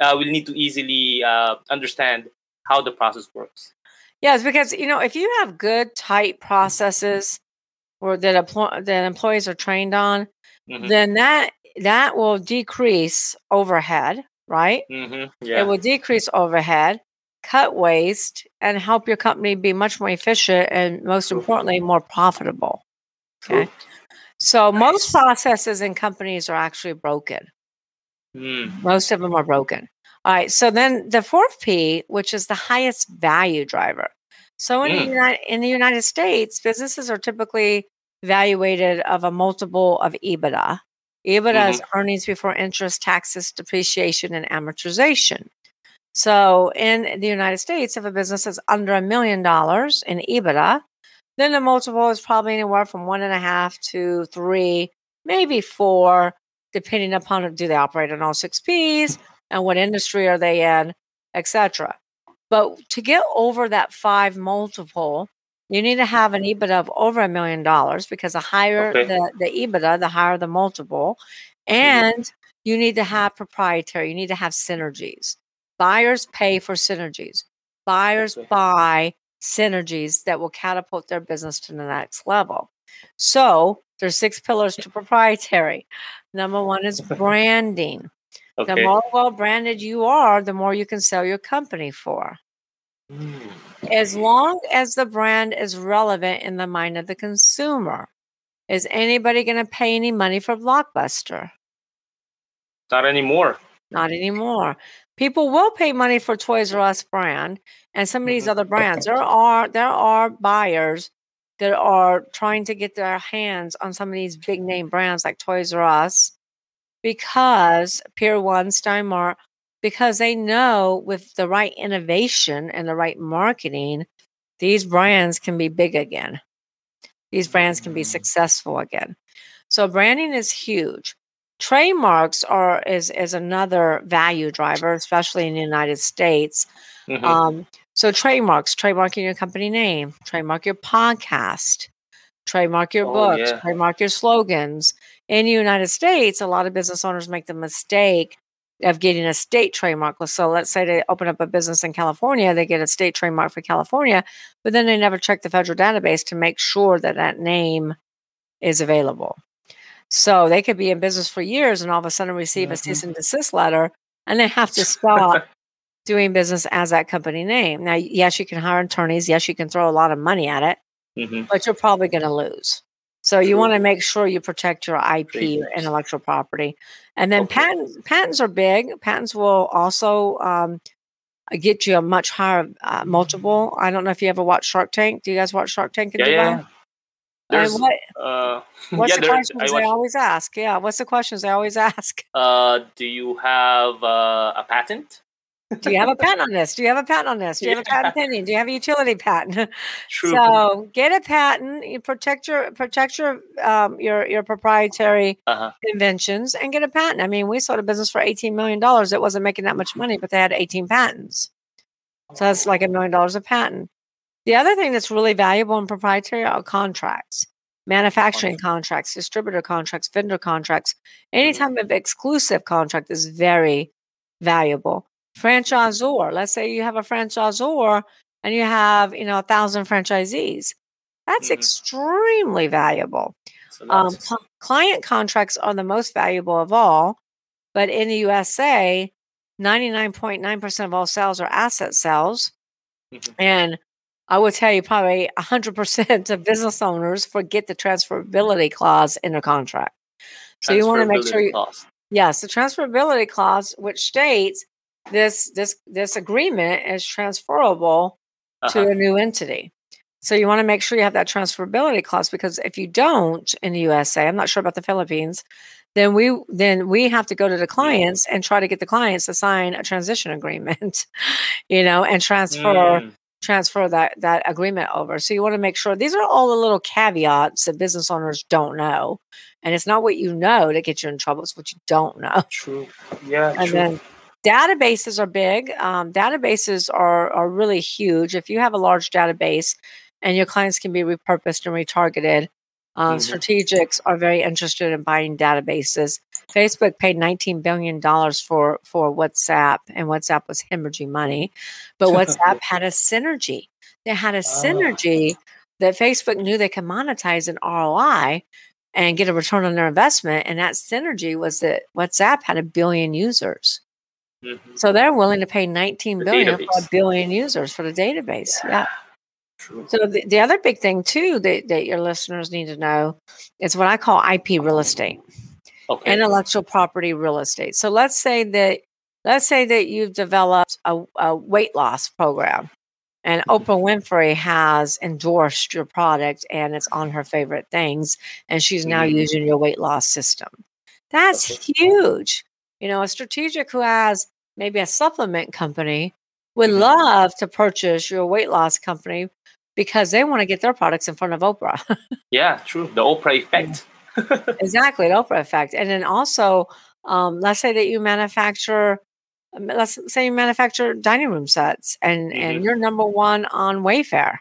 uh, will need to easily uh, understand how the process works. Yes, because you know if you have good tight processes or that employ- that employees are trained on, Mhm. then that that will decrease overhead, right? Mhm. It will decrease overhead, cut waste, and help your company be much more efficient and most importantly more profitable. Okay. So most processes in companies are actually broken. Mm. Most of them are broken. All right. So then the fourth P, which is the highest value driver. So in, the, Mm. United, in the United States, businesses are typically evaluated of a multiple of EBITDA. EBITDA is earnings before interest, taxes, depreciation, and amortization. So in the United States, if a business is under a million dollars in EBITDA, then the multiple is probably anywhere from one and a half to three, maybe four, depending upon do they operate in all six P's and what industry are they in, etc. But to get over that five multiple, you need to have an EBITDA of over a million dollars because the higher Okay. the, the EBITDA, the higher the multiple. Mm-hmm. And you need to have proprietary, you need to have synergies. Buyers pay for synergies. Buyers Okay. buy synergies that will catapult their business to the next level. So there's six pillars to proprietary. Number one is branding. The more well branded you are, the more you can sell your company for. Mm. As long as the brand is relevant in the mind of the consumer. Is anybody going to pay any money for Blockbuster? Not anymore. Not anymore. People will pay money for Toys R Us brand and some of these Mhm. other brands. There are there are buyers that are trying to get their hands on some of these big name brands like Toys R Us because Pier One, Steinmart, because they know with the right innovation and the right marketing, these brands can be big again. These brands can be Mm. successful again. So branding is huge. Trademarks are is is another value driver, especially in the United States. Mhm. Um, so trademarks, trademarking your company name, trademark your podcast, trademark your Oh, books, yeah. trademark your slogans. In the United States, a lot of business owners make the mistake of getting a state trademark. So let's say they open up a business in California, they get a state trademark for California, but then they never check the federal database to make sure that that name is available. So they could be in business for years and all of a sudden receive a Mhm. cease and desist letter and they have to stop doing business as that company name. Now, yes, you can hire attorneys. Yes, you can throw a lot of money at it, Mhm. but you're probably going to lose. So you want to make sure you protect your IP, your intellectual property, and then Okay. patents. Patents are big. Patents will also um, get you a much higher uh, multiple. I don't know if you ever watch Shark Tank. Do you guys watch Shark Tank in Yeah, Dubai? yeah. There's what, uh, what's yeah, the questions I they always ask? Yeah, what's the questions they always ask? uh, do you have uh, a patent? Do you have a patent on this? Do you have a patent on this? Do you have a patent pending? Do you have a utility patent? True. So get a patent. You protect your protect your um, your your proprietary uh-huh. inventions and get a patent. I mean, we sold a business for eighteen million dollars. It wasn't making that much money, but they had eighteen patents. So that's like a million dollars a patent. The other thing that's really valuable in proprietary are contracts, manufacturing contracts, distributor contracts, vendor contracts. Any Mhm. type of exclusive contract is very valuable. Franchisor, let's say you have a franchisor and you have, you know, a thousand franchisees. That's Mhm. extremely valuable. Um, cl- client contracts are the most valuable of all, but in the USA, 99.9% of all sales are asset sales. Mhm. And I would tell you probably 100% of business owners forget the transferability clause in a contract. So you want to make sure you, clause. yes, the transferability clause, which states this this this agreement is transferable Uh-huh. to a new entity. So you want to make sure you have that transferability clause because if you don't in the USA, I'm not sure about the Philippines, then we then we have to go to the clients and try to get the clients to sign a transition agreement, you know, and transfer Mm, transfer that that agreement over. So you want to make sure these are all the little caveats that business owners don't know. And it's not what you know that gets you in trouble, it's what you don't know. true. Yeah, And true. then databases are big. Um, databases are are really huge. If you have a large database and your clients can be repurposed and retargeted, Uh, Mhm. Strategics are very interested in buying databases. Facebook paid $19 billion for, for WhatsApp, and WhatsApp was hemorrhaging money. But WhatsApp had a synergy. They had a synergy that Facebook knew they could monetize an ROI and get a return on their investment. And that synergy was that WhatsApp had a billion users. Mhm. So they're willing to pay 19 The billion for a billion users for the database. Yeah. True. So the, the other big thing too that, that your listeners need to know is what I call IP real estate, Okay. intellectual property real estate. So let's say that let's say that you've developed a, a weight loss program and Oprah Winfrey has endorsed your product and it's on her favorite things and she's now Mhm. using your weight loss system. That's Okay. huge. You know, a strategic who has maybe a supplement company would Mhm. love to purchase your weight loss company because they want to get their products in front of Oprah. yeah, true. The Oprah effect. exactly, the Oprah effect. And then also, um, let's say that you manufacture, um, let's say you manufacture dining room sets, and and Mhm. you're number one on Wayfair.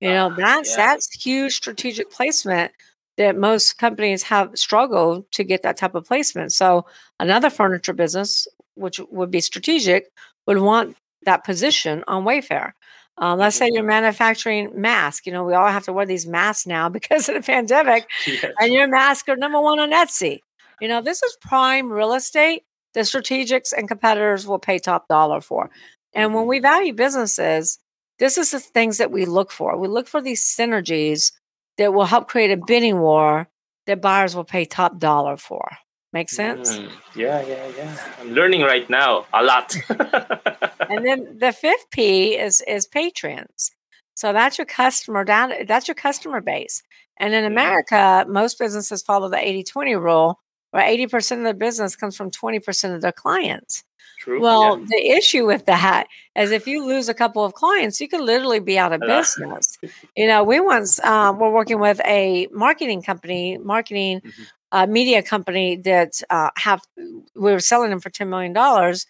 You know Ah, that's yeah. that's huge strategic placement that most companies have struggled to get that type of placement. So another furniture business, which would be strategic, would want that position on Wayfair. Uh, let's say you're manufacturing masks. You know, we all have to wear these masks now because of the pandemic Yes. and your masks are number one on Etsy. You know, this is prime real estate that strategics and competitors will pay top dollar for. And when we value businesses, this is the things that we look for. We look for these synergies that will help create a bidding war that buyers will pay top dollar for. Make sense? Mm, yeah, yeah, yeah. I'm learning right now a lot. and then the fifth P is is patrons. So that's your customer data, that's your customer base. And in. America, most businesses follow the 80-20 rule, where 80% of their business comes from 20% of their clients. True. Well, yeah. the issue with that is if you lose a couple of clients, you could literally be out of business. You know, we once um, were working with a marketing company, marketing Mhm. uh, media company that uh, have we were selling them for ten million dollars.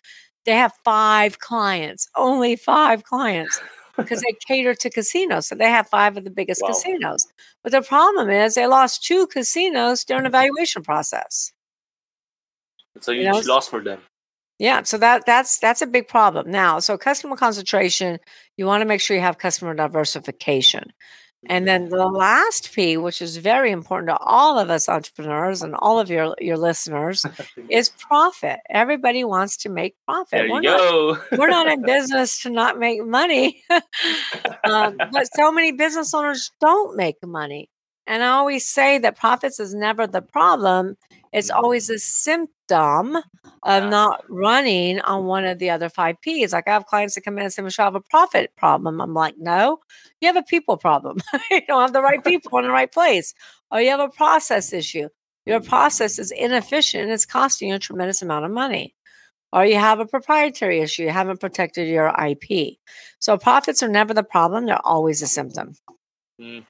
They have five clients, only five clients, because they cater to casinos. So they have five of the biggest Wow. casinos. But the problem is they lost two casinos during the valuation process. It's a you know, loss for them. Yeah, so that that's that's a big problem. Now, so customer concentration, you want to make sure you have customer diversification. And then the last P, which is very important to all of us entrepreneurs and all of your your listeners, is profit. Everybody wants to make profit. there We're you not, go. we're not in business to not make money. um, but so many business owners don't make money. And I always say that profits is never the problem. It's always mm-hmm. a symptom of Yeah. not running on one of the other five P's. Like I have clients that come in and say, Michelle, I have a profit problem. I'm like, no, you have a people problem. you don't have the right people in the right place. Or you have a process issue. Your mm-hmm. process is inefficient and it's costing you a tremendous amount of money or you have a proprietary issue, you haven't protected your IP. So profits are never the problem, they're always a symptom. Hmm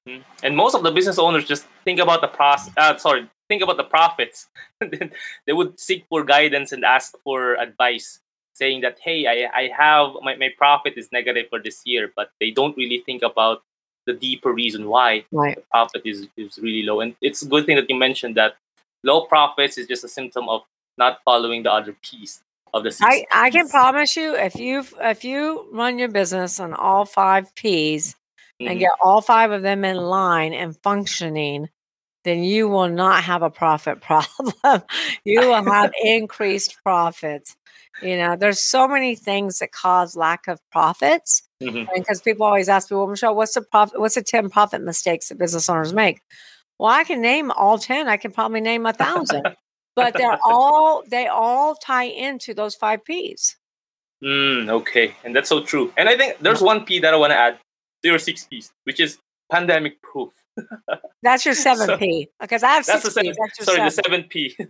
And most of the business owners just think about the process. Uh, sorry, think about the profits. They would seek for guidance and ask for advice, saying that, "Hey, I, I have my, my profit is negative for this year," but they don't really think about the deeper reason why Right. the profit is, is really low. And it's a good thing that you mentioned that low profits is just a symptom of not following the other piece of the. I, I can promise you if you if you run your business on all five P's and Mhm. get all five of them in line and functioning, then you will not have a profit problem. you will have increased profits. You know, there's so many things that cause lack of profits. Mhm. because people always ask me, well, Michelle, what's the profit? What's the ten profit mistakes that business owners make? Well, I can name all ten. I can probably name a thousand, but they're all they all tie into those five P's. Mm, okay, and that's so true. And I think there's one P that I want to add to your six Ps, which is pandemic proof. That's your seven So- P because I have That's six the P's. seven. That's Sorry, the seven. seven P.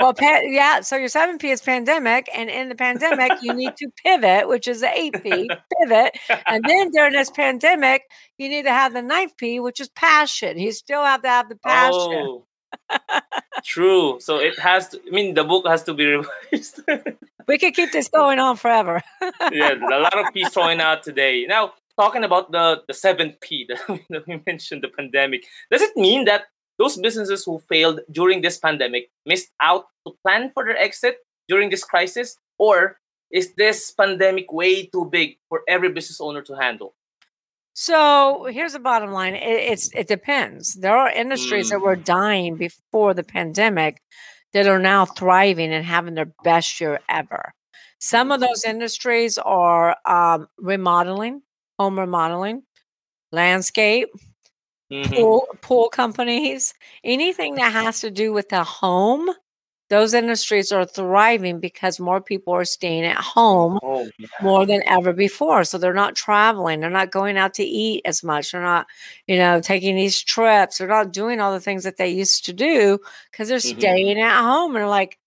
Well, pa- yeah. So your seven P is pandemic, and in the pandemic, you need to pivot, which is the eight P, pivot, and then during this pandemic, you need to have the ninth P, which is passion. You still have to have the passion. Oh, true. So it has to. I mean, the book has to be revised. We could keep this going on forever. yeah, a lot of P's throwing out today. Now, talking about the the seventh P that we- mentioned, the pandemic. Does it mean that those businesses who failed during this pandemic missed out to plan for their exit during this crisis, or is this pandemic way too big for every business owner to handle? So here's the bottom line: it, it's it depends. There are industries that Mm. were dying before the pandemic that are now thriving and having their best year ever. Some of those industries are um, remodeling, home remodeling, landscape, Mhm. pool pool companies, anything that has to do with the home. Those industries are thriving because more people are staying at home Oh, yeah. more than ever before. So they're not traveling. They're not going out to eat as much. They're not, you know, taking these trips. They're not doing all the things that they used to do because they're Mhm. staying at home. And they're like,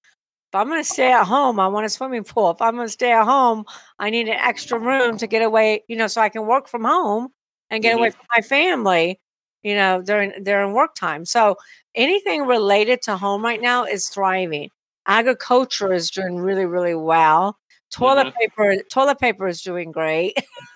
if I'm going to stay at home, I want a swimming pool. If I'm going to stay at home, I need an extra room to get away, you know, so I can work from home and get Mhm. away from my family, you know, during during work time. So anything related to home right now is thriving. Agriculture is doing really, really well. Toilet Mhm. paper, toilet paper is doing great.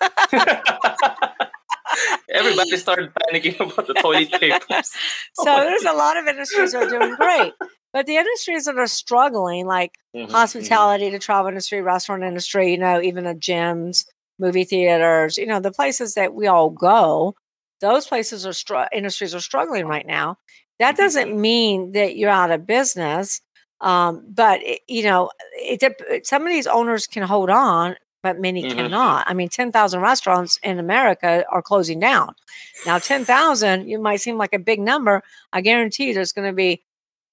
Everybody started panicking about the toilet papers. so there's a lot of industries that are doing great. But the industries that are struggling, like Mhm, mhm. hospitality, the travel industry, restaurant industry, you know, even the gyms, movie theaters, you know, the places that we all go, those places are str- industries are struggling right now. That Mhm. doesn't mean that you're out of business. Um, but it, you know, it, dep- some of these owners can hold on, but many Mhm. cannot. I mean, ten thousand restaurants in America are closing down now. Ten thousand, you might seem like a big number. I guarantee you, there's going to be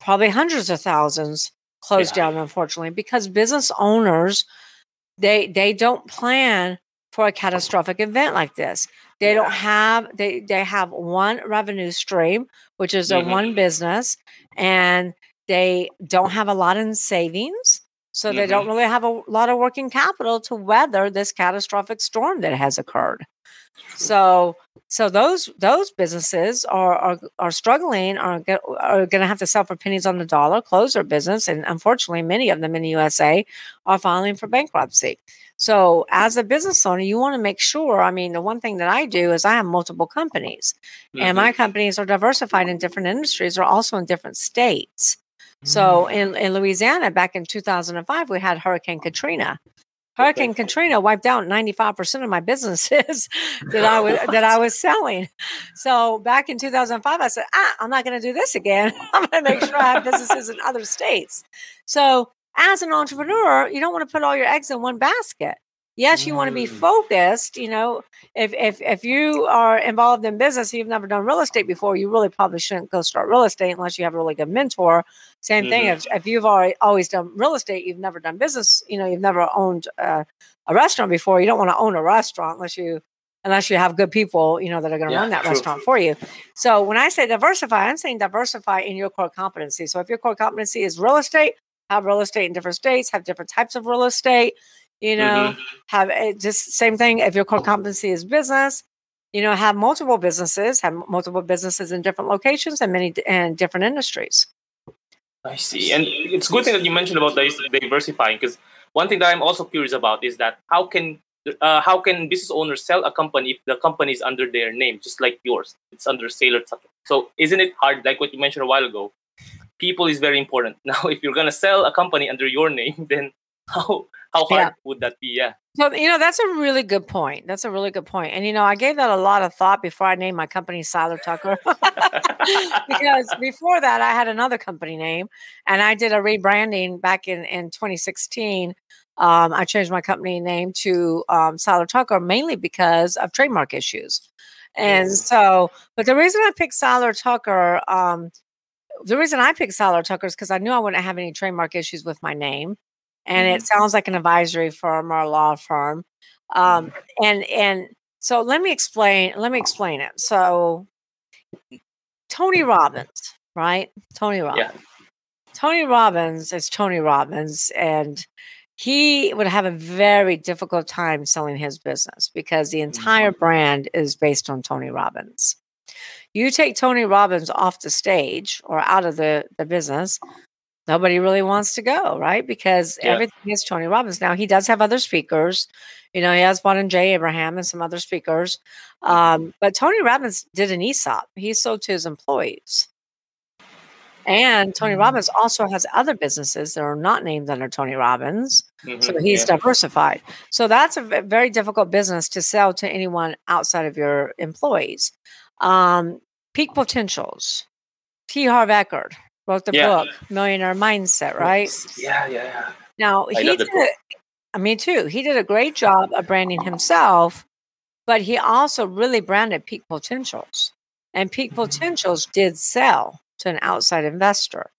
probably hundreds of thousands closed Yeah. down unfortunately because business owners they they don't plan for a catastrophic event like this they Yeah. don't have they they have one revenue stream which is their Mhm. one business and they don't have a lot in savings so they Mhm. don't really have a lot of working capital to weather this catastrophic storm that has occurred so so those those businesses are are, are struggling are, go- are going to have to sell for pennies on the dollar close their business and unfortunately many of them in the usa are filing for bankruptcy. So as a business owner you want to make sure i mean the one thing that i do is i have multiple companies and Mhm. my companies are diversified in different industries are also in different states. So in, in louisiana back in 2005 we had hurricane katrina Hurricane Katrina wiped out 95% of my businesses that I was that I was selling. So back in 2005, I said, ah, I'm not going to do this again. I'm going to make sure I have businesses in other states. So as an entrepreneur, you don't want to put all your eggs in one basket. Yes, you want to be Mm. focused. You know, if if if you are involved in business, you've never done real estate before, you really probably shouldn't go start real estate unless you have a really good mentor. Same thing Mhm. if if you've already always done real estate, you've never done business. You know, you've never owned uh, a restaurant before. You don't want to own a restaurant unless you unless you have good people, you know, that are going to Yeah, run that true. restaurant for you. So when I say diversify, I'm saying diversify in your core competency. So if your core competency is real estate, have real estate in different states, have different types of real estate. You know, Mhm. have it just same thing. If your core competency is business, you know, have multiple businesses, have multiple businesses in different locations and many and different industries. I see. And it's good thing that you mentioned about diversifying because one thing that I'm also curious about is that how can uh, how can business owners sell a company if the company is under their name, just like yours? It's under Seiler. So isn't it hard, like what you mentioned a while ago? People is very important. Now, if you're gonna sell a company under your name, then how how hard Yeah. would that be? Yeah. So you know that's a really good point. That's a really good point. And you know, I gave that a lot of thought before I named my company Seiler Tucker. because before that I had another company name and I did a rebranding back in, in 2016. Um, I changed my company name to um, Seiler Tucker mainly because of trademark issues. And Mm. so, but the reason I picked Seiler Tucker, um, the reason I picked Seiler Tucker is because I knew I wouldn't have any trademark issues with my name. And it mm-hmm. sounds like an advisory firm or a law firm. Um, mm-hmm. and and so let me explain let me explain it. So tony robbins right? Tony robbins. Tony robbins is tony robbins and he would have a very difficult time selling his business because the entire mm-hmm. brand is based on tony robbins. You take tony robbins off the stage or out of the, the business nobody really wants to go, right? Because Yeah. everything is Tony Robbins. Now he does have other speakers. You know, he has one in Jay Abraham and some other speakers. Um, but Tony Robbins did an ESOP. He sold to his employees. And Tony Robbins also has other businesses that are not named under Tony Robbins. Mhm, So he's yeah. diversified. So that's a very difficult business to sell to anyone outside of your employees. Um, Peak Potentials. T. Harv Eker wrote the Yeah. book Millionaire Mindset, right? Yeah, yeah, yeah. Now I he did. A, me too. He did a great job of branding himself, but he also really branded Peak Potentials, and Peak Mm-hmm. Potentials did sell to an outside investor.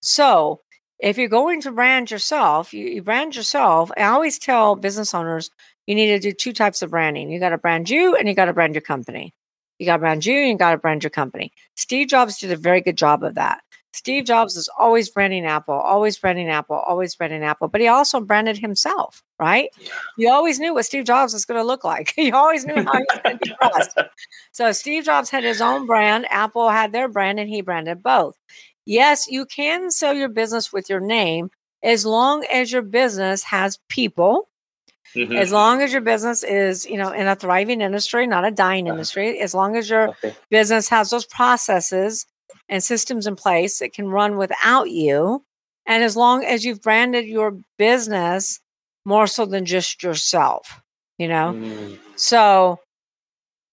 So if you're going to brand yourself, you, you brand yourself. I always tell business owners you need to do two types of branding. You got to brand you, and you got to brand your company. You got to brand you, and you got to brand your company. Steve Jobs did a very good job of that. Steve Jobs is always branding Apple, always branding Apple, always branding Apple, but he also branded himself, right? Yeah. You always knew what Steve Jobs was going to look like. you always knew how he was going to be dressed. So Steve Jobs had his own brand, Apple had their brand, and he branded both. Yes, you can sell your business with your name as long as your business has people, Mhm. as long as your business is, you know, in a thriving industry, not a dying Uh-huh. industry, as long as your Okay. business has those processes and systems in place that can run without you. And as long as you've branded your business more so than just yourself, you know? Mm. So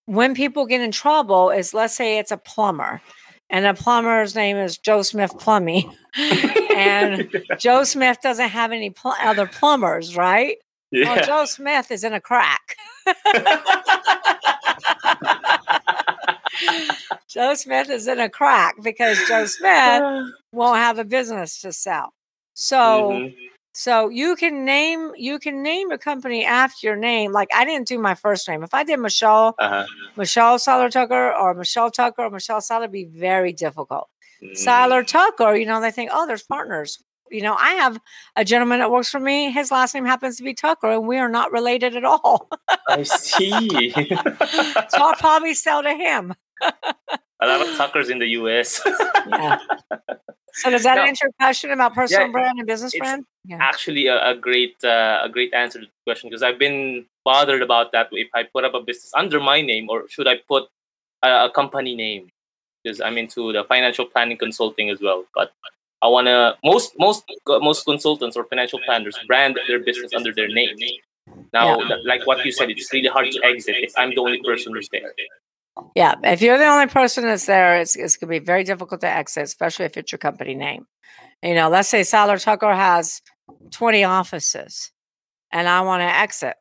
when people get in trouble, is let's say it's a plumber, and a plumber's name is Joe Smith Plumbing, and Joe Smith doesn't have any pl- other plumbers, right? Well. Joe Smith is in a crack. Joe Smith is in a crack because Joe Smith won't have a business to sell. So Mhm. so you can name you can name a company after your name. Like I didn't do my first name. If I did Michelle, Uh-huh. Michelle Seiler Tucker or Michelle Tucker or Michelle it'd be very difficult. Mm. Seiler Tucker, you know, they think, oh, there's partners. You know, I have a gentleman that works for me. His last name happens to be Tucker, and we are not related at all. I see. so I'll probably sell to him. a lot of Tuckers in the US. Yeah. So does that No. answer your question about personal Yeah, brand and business it's- brand? Yeah. Actually, a, a great uh, a great answer to the question because I've been bothered about that. If I put up a business under my name, or should I put a, a company name? Because I'm into the financial planning consulting as well. But I wanna most most most consultants or financial planners brand their business under their name. Now, Yeah. like what you said, it's really hard to exit if I'm the only person who's there. Yeah, if you're the only person that's there, it's, it's going to be very difficult to exit, especially if it's your company name. You know, let's say Seiler Tucker has 20 offices and I want to exit.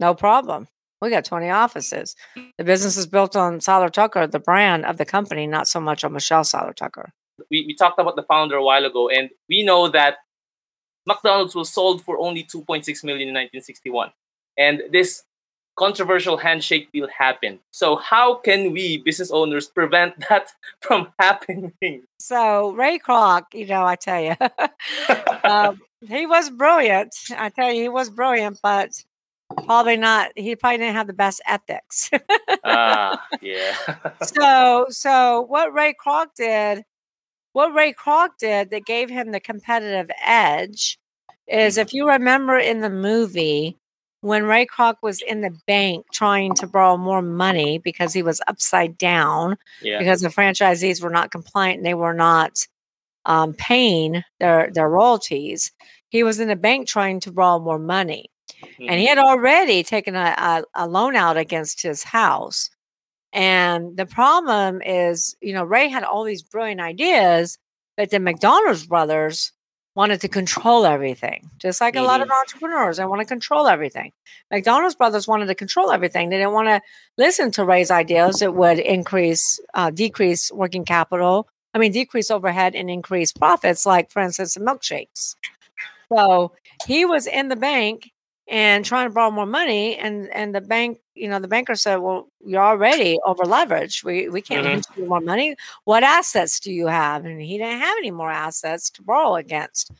No problem. We got 20 offices. The business is built on Seiler Tucker, the brand of the company, not so much on Michelle Seiler Tucker. we, we talked about the founder a while ago, and we know that McDonald's was sold for only 2.6 million in 1961. And this controversial handshake deal happened. So how can we business owners prevent that from happening? So Ray Kroc, you know, I tell you, um, he was brilliant. I tell you, he was brilliant, but probably not. He probably didn't have the best ethics. ah, yeah. so so what Ray Kroc did, what Ray Kroc did that gave him the competitive edge is if you remember in the movie when Ray Kroc was in the bank trying to borrow more money because he was upside down yeah. because the franchisees were not compliant and they were not um, paying their their royalties. He was in the bank trying to borrow more money and he had already taken a, a, a loan out against his house. And the problem is, you know, Ray had all these brilliant ideas, but the McDonald's brothers wanted to control everything, just like a lot of entrepreneurs. They want to control everything. McDonald's brothers wanted to control everything. They didn't want to listen to Ray's ideas that would increase, uh, decrease working capital. I mean, decrease overhead and increase profits, like, for instance, the milkshakes. So he was in the bank and trying to borrow more money and and the bank you know the banker said well you're already over leveraged. We we can't Mhm. lend you more money. What assets do you have? And he didn't have any more assets to borrow against.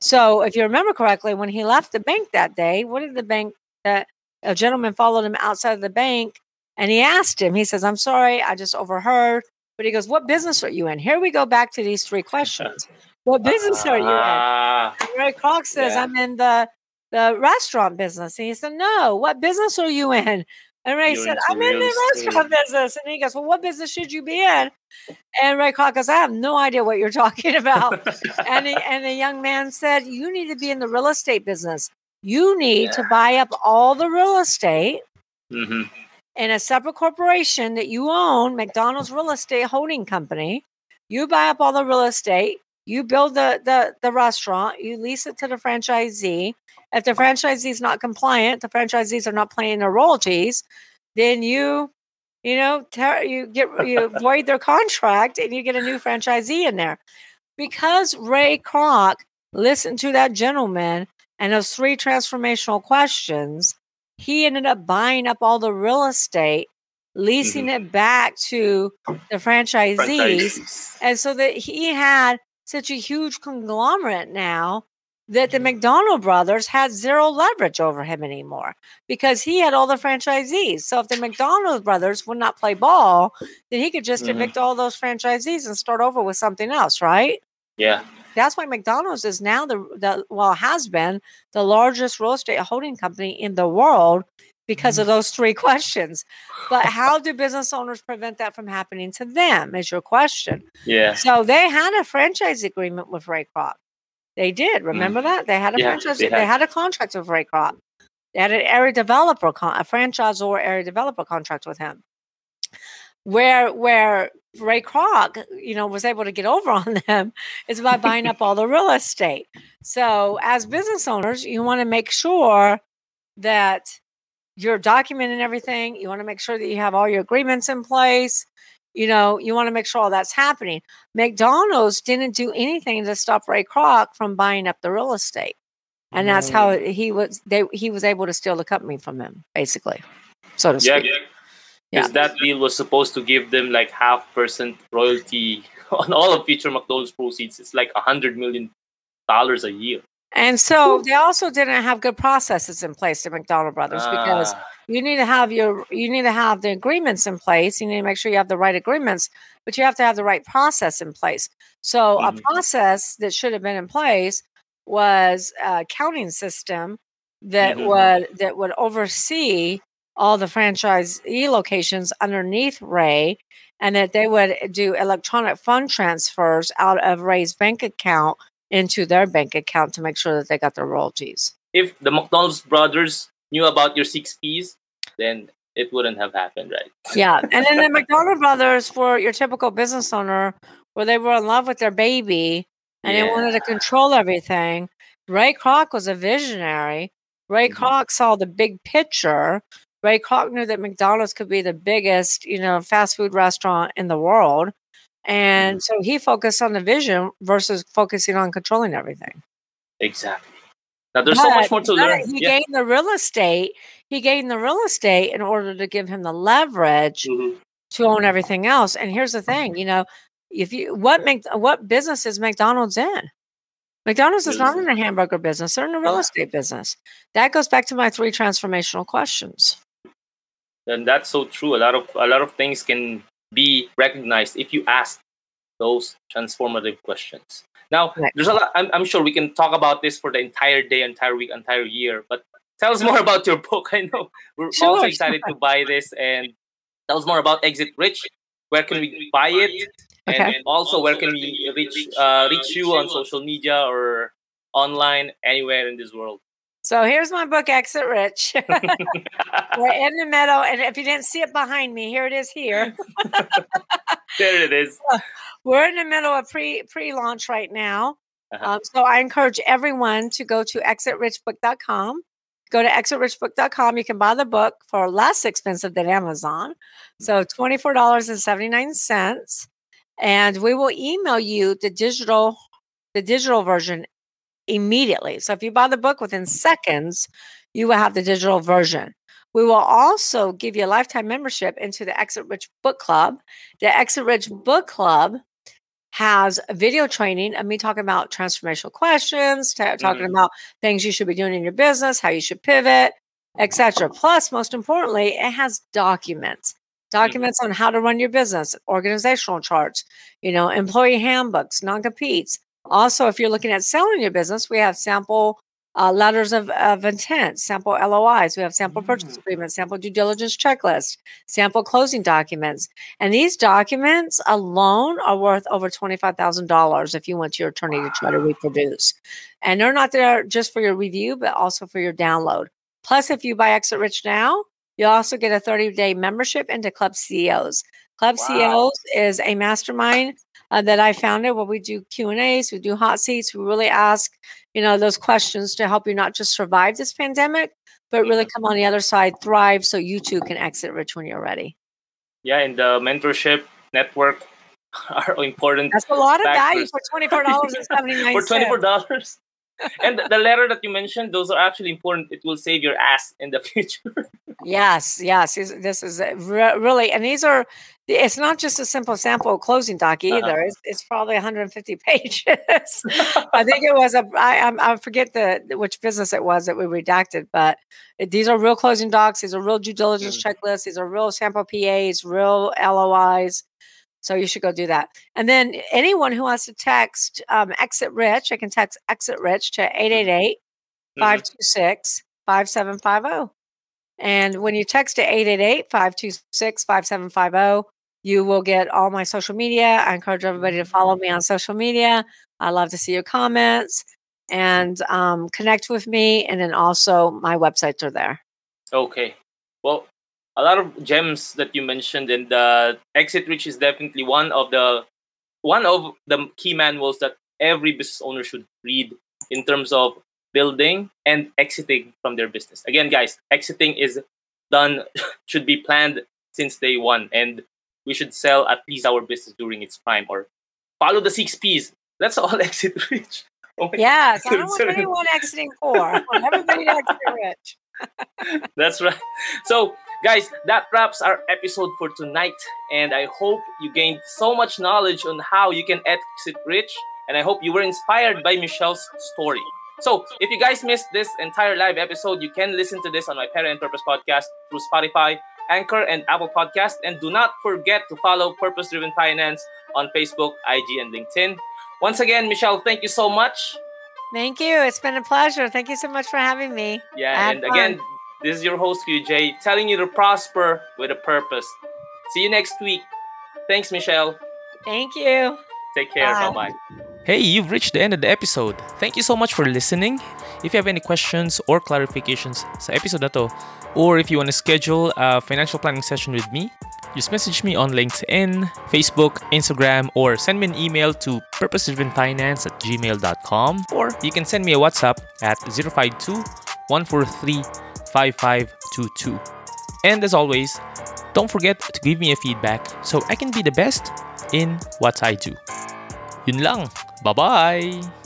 So if you remember correctly when he left the bank that day what did the bank that a gentleman followed him outside of the bank and he asked him he says i'm sorry i just overheard. But he goes what business are you in? Here we go back to these three questions. What business are you in? Ah, and Ray Kroc says, Yeah. I'm in the the restaurant business. And he said, No, what business are you in? And Ray You're said, I'm in the restaurant business. And he goes, Well, what business should you be in? And Ray Kroc goes, I have no idea what you're talking about. and, he, and the young man said, You need to be in the real estate business. You need to buy up all the real estate hmm in a separate corporation that you own, McDonald's Real Estate Holding Company. You buy up all the real estate. You build the, the, the restaurant. You lease it to the franchisee. If the franchisee is not compliant, the franchisees are not paying their royalties, then you, you know, ter- you get you void their contract and you get a new franchisee in there. Because Ray Kroc listened to that gentleman and those three transformational questions, he ended up buying up all the real estate, leasing mm-hmm. it back to the franchisees. Franchisees. And so that he had such a huge conglomerate now that the McDonald brothers had zero leverage over him anymore because he had all the franchisees. So if the McDonald brothers would not play ball, then he could just Mhm. evict all those franchisees and start over with something else, right? Yeah. That's why McDonald's is now the, the well has been the largest real estate holding company in the world because of those three questions. But how do business owners prevent that from happening to them? Is your question. Yeah. So they had a franchise agreement with Ray Kroc. They did. Remember that they had a Mm. Yeah, franchise. they They had. had. a contract with Ray Kroc. They had an area developer, con- a franchise or area developer contract with him. Where where Ray Kroc, you know, was able to get over on them is by buying up all the real estate. So as business owners, you want to make sure that you're documenting everything. You want to make sure that you have all your agreements in place. You know, you want to make sure all that's happening. McDonald's didn't do anything to stop Ray Kroc from buying up the real estate. And that's how mm. he was they he was able to steal the company from him, basically. So to Yeah. speak. Because Yeah. that deal was supposed to give them like half percent royalty on all of future McDonald's proceeds. It's like a hundred million dollars a year. And so they also didn't have good processes in place at McDonald Brothers because Ah, you need to have your you need to have the agreements in place. You need to make sure you have the right agreements, but you have to have the right process in place. So Mhm. a process that should have been in place was a counting system that Mhm. would that would oversee all the franchisee locations underneath Ray and that they would do electronic fund transfers out of Ray's bank account into their bank account to make sure that they got their royalties. if the McDonald's brothers knew about your six P's, then it wouldn't have happened, right? Yeah. And then the McDonald brothers for your typical business owner where they were in love with their baby and they wanted to control everything. Ray Kroc was a visionary. Ray Mhm. Kroc saw the big picture. Ray Kroc knew that McDonald's could be the biggest, you know, fast food restaurant in the world. And Mhm. so he focused on the vision versus focusing on controlling everything. Exactly. Now there's so much more to learn. He Yeah. gained the real estate. He gained the real estate in order to give him the leverage Mhm. to own everything else. And here's the thing, you know, if you what make what business is McDonald's in? McDonald's is not in the hamburger business; they're in the real estate business. That goes back to my three transformational questions. And that's so true. A lot of a lot of things can be recognized if you ask those transformative questions. Now, Right. there's a lot. I'm, I'm sure we can talk about this for the entire day, entire week, entire year. But tell us more about your book. I know we're Sure, also excited to buy this, and tell us more about Exit Rich. Where can we buy it? Okay. And Okay. also, where can we reach uh, reach you on social media or online anywhere in this world? So here's my book, Exit Rich. We're in the middle, and if you didn't see it behind me, here it is. Here there it is. we're in the middle of pre pre launch right now. Uh-huh. Um, so I encourage everyone to go to exitrichbook.com. Go to exitrichbook.com. You can buy the book for less expensive than Amazon. So $24.79. And we will email you the digital, the digital version immediately. So if you buy the book within seconds, you will have the digital version. We will also give you a lifetime membership into the Exit Rich Book Club. The Exit Rich Book Club has a video training of me talking about transformational questions, ta- talking mm. about things you should be doing in your business, how you should pivot, etc. Plus, most importantly, it has documents. Mm. Documents on how to run your business, organizational charts, you know, employee handbooks, non-competes. Also, if you're looking at selling your business, we have sample uh, letters of, of intent, sample LOIs. We have sample purchase Mm. agreements, sample due diligence checklist, sample closing documents. And these documents alone are worth over $25,000 if you want your attorney to try to reproduce. And they're not there just for your review, but also for your download. Plus, if you buy Exit Rich now, you also get a 30 day membership into Club CEOs. Club Wow. CEOs is a mastermind uh, that I founded where we do Q and A's, we do hot seats, we really ask, you know, those questions to help you not just survive this pandemic, but really come on the other side, thrive, so you too can exit rich when you're ready. Yeah, and the mentorship network are important That's a lot of value for twenty four dollars and seventy nine for twenty four dollars. And the letter that you mentioned, those are actually important. It will save your ass in the future. Yes, yes. This is re- really, and these are. It's not just a simple sample closing doc Uh-huh. either. It's, it's probably 150 pages. I think it was a. I I forget the which business it was that we redacted, but these are real closing docs. These are real due diligence Mm. checklists. These are real sample PAs, real LOIs. So you should go do that. And then anyone who wants to text um, Exit Rich, I can text Exit Rich to 888 Mhm. 526 5750. And when you text to 888 526 5750, you will get all my social media. I encourage everybody to follow me on social media. I love to see your comments and um, connect with me. And then also, my websites are there. Okay. Well, a lot of gems that you mentioned, and the exit rich is definitely one of the one of the key manuals that every business owner should read in terms of building and exiting from their business. Again, guys, exiting is done should be planned since day one, and we should sell at least our business during its prime or follow the six P's. Let's all exit rich. Oh my Yes, I don't want anyone exiting poor. I want everybody to exit rich. That's right. So, guys, that wraps our episode for tonight. And I hope you gained so much knowledge on how you can exit rich. And I hope you were inspired by Michelle's story. So, if you guys missed this entire live episode, you can listen to this on my Pera and Purpose podcast through Spotify, Anchor, and Apple Podcast. And do not forget to follow Purpose Driven Finance on Facebook, IG, and LinkedIn. Once again, Michelle, thank you so much. Thank you. It's been a pleasure. Thank you so much for having me. Yeah, and again, fun. This is your host, Kuya Jay, telling you to prosper with a purpose. See you next week. Thanks, Michelle. Thank you. Take care. Bye. Bye bye. Hey, you've reached the end of the episode. Thank you so much for listening. If you have any questions or clarifications sa episode na to, or if you want to schedule a financial planning session with me, just message me on LinkedIn, Facebook, Instagram, or send me an email to purposedrivenfinance at gmail.com, or you can send me a WhatsApp at 052 143 5522. And as always, don't forget to give me a feedback so I can be the best in what I do. Yun lang. Bye-bye!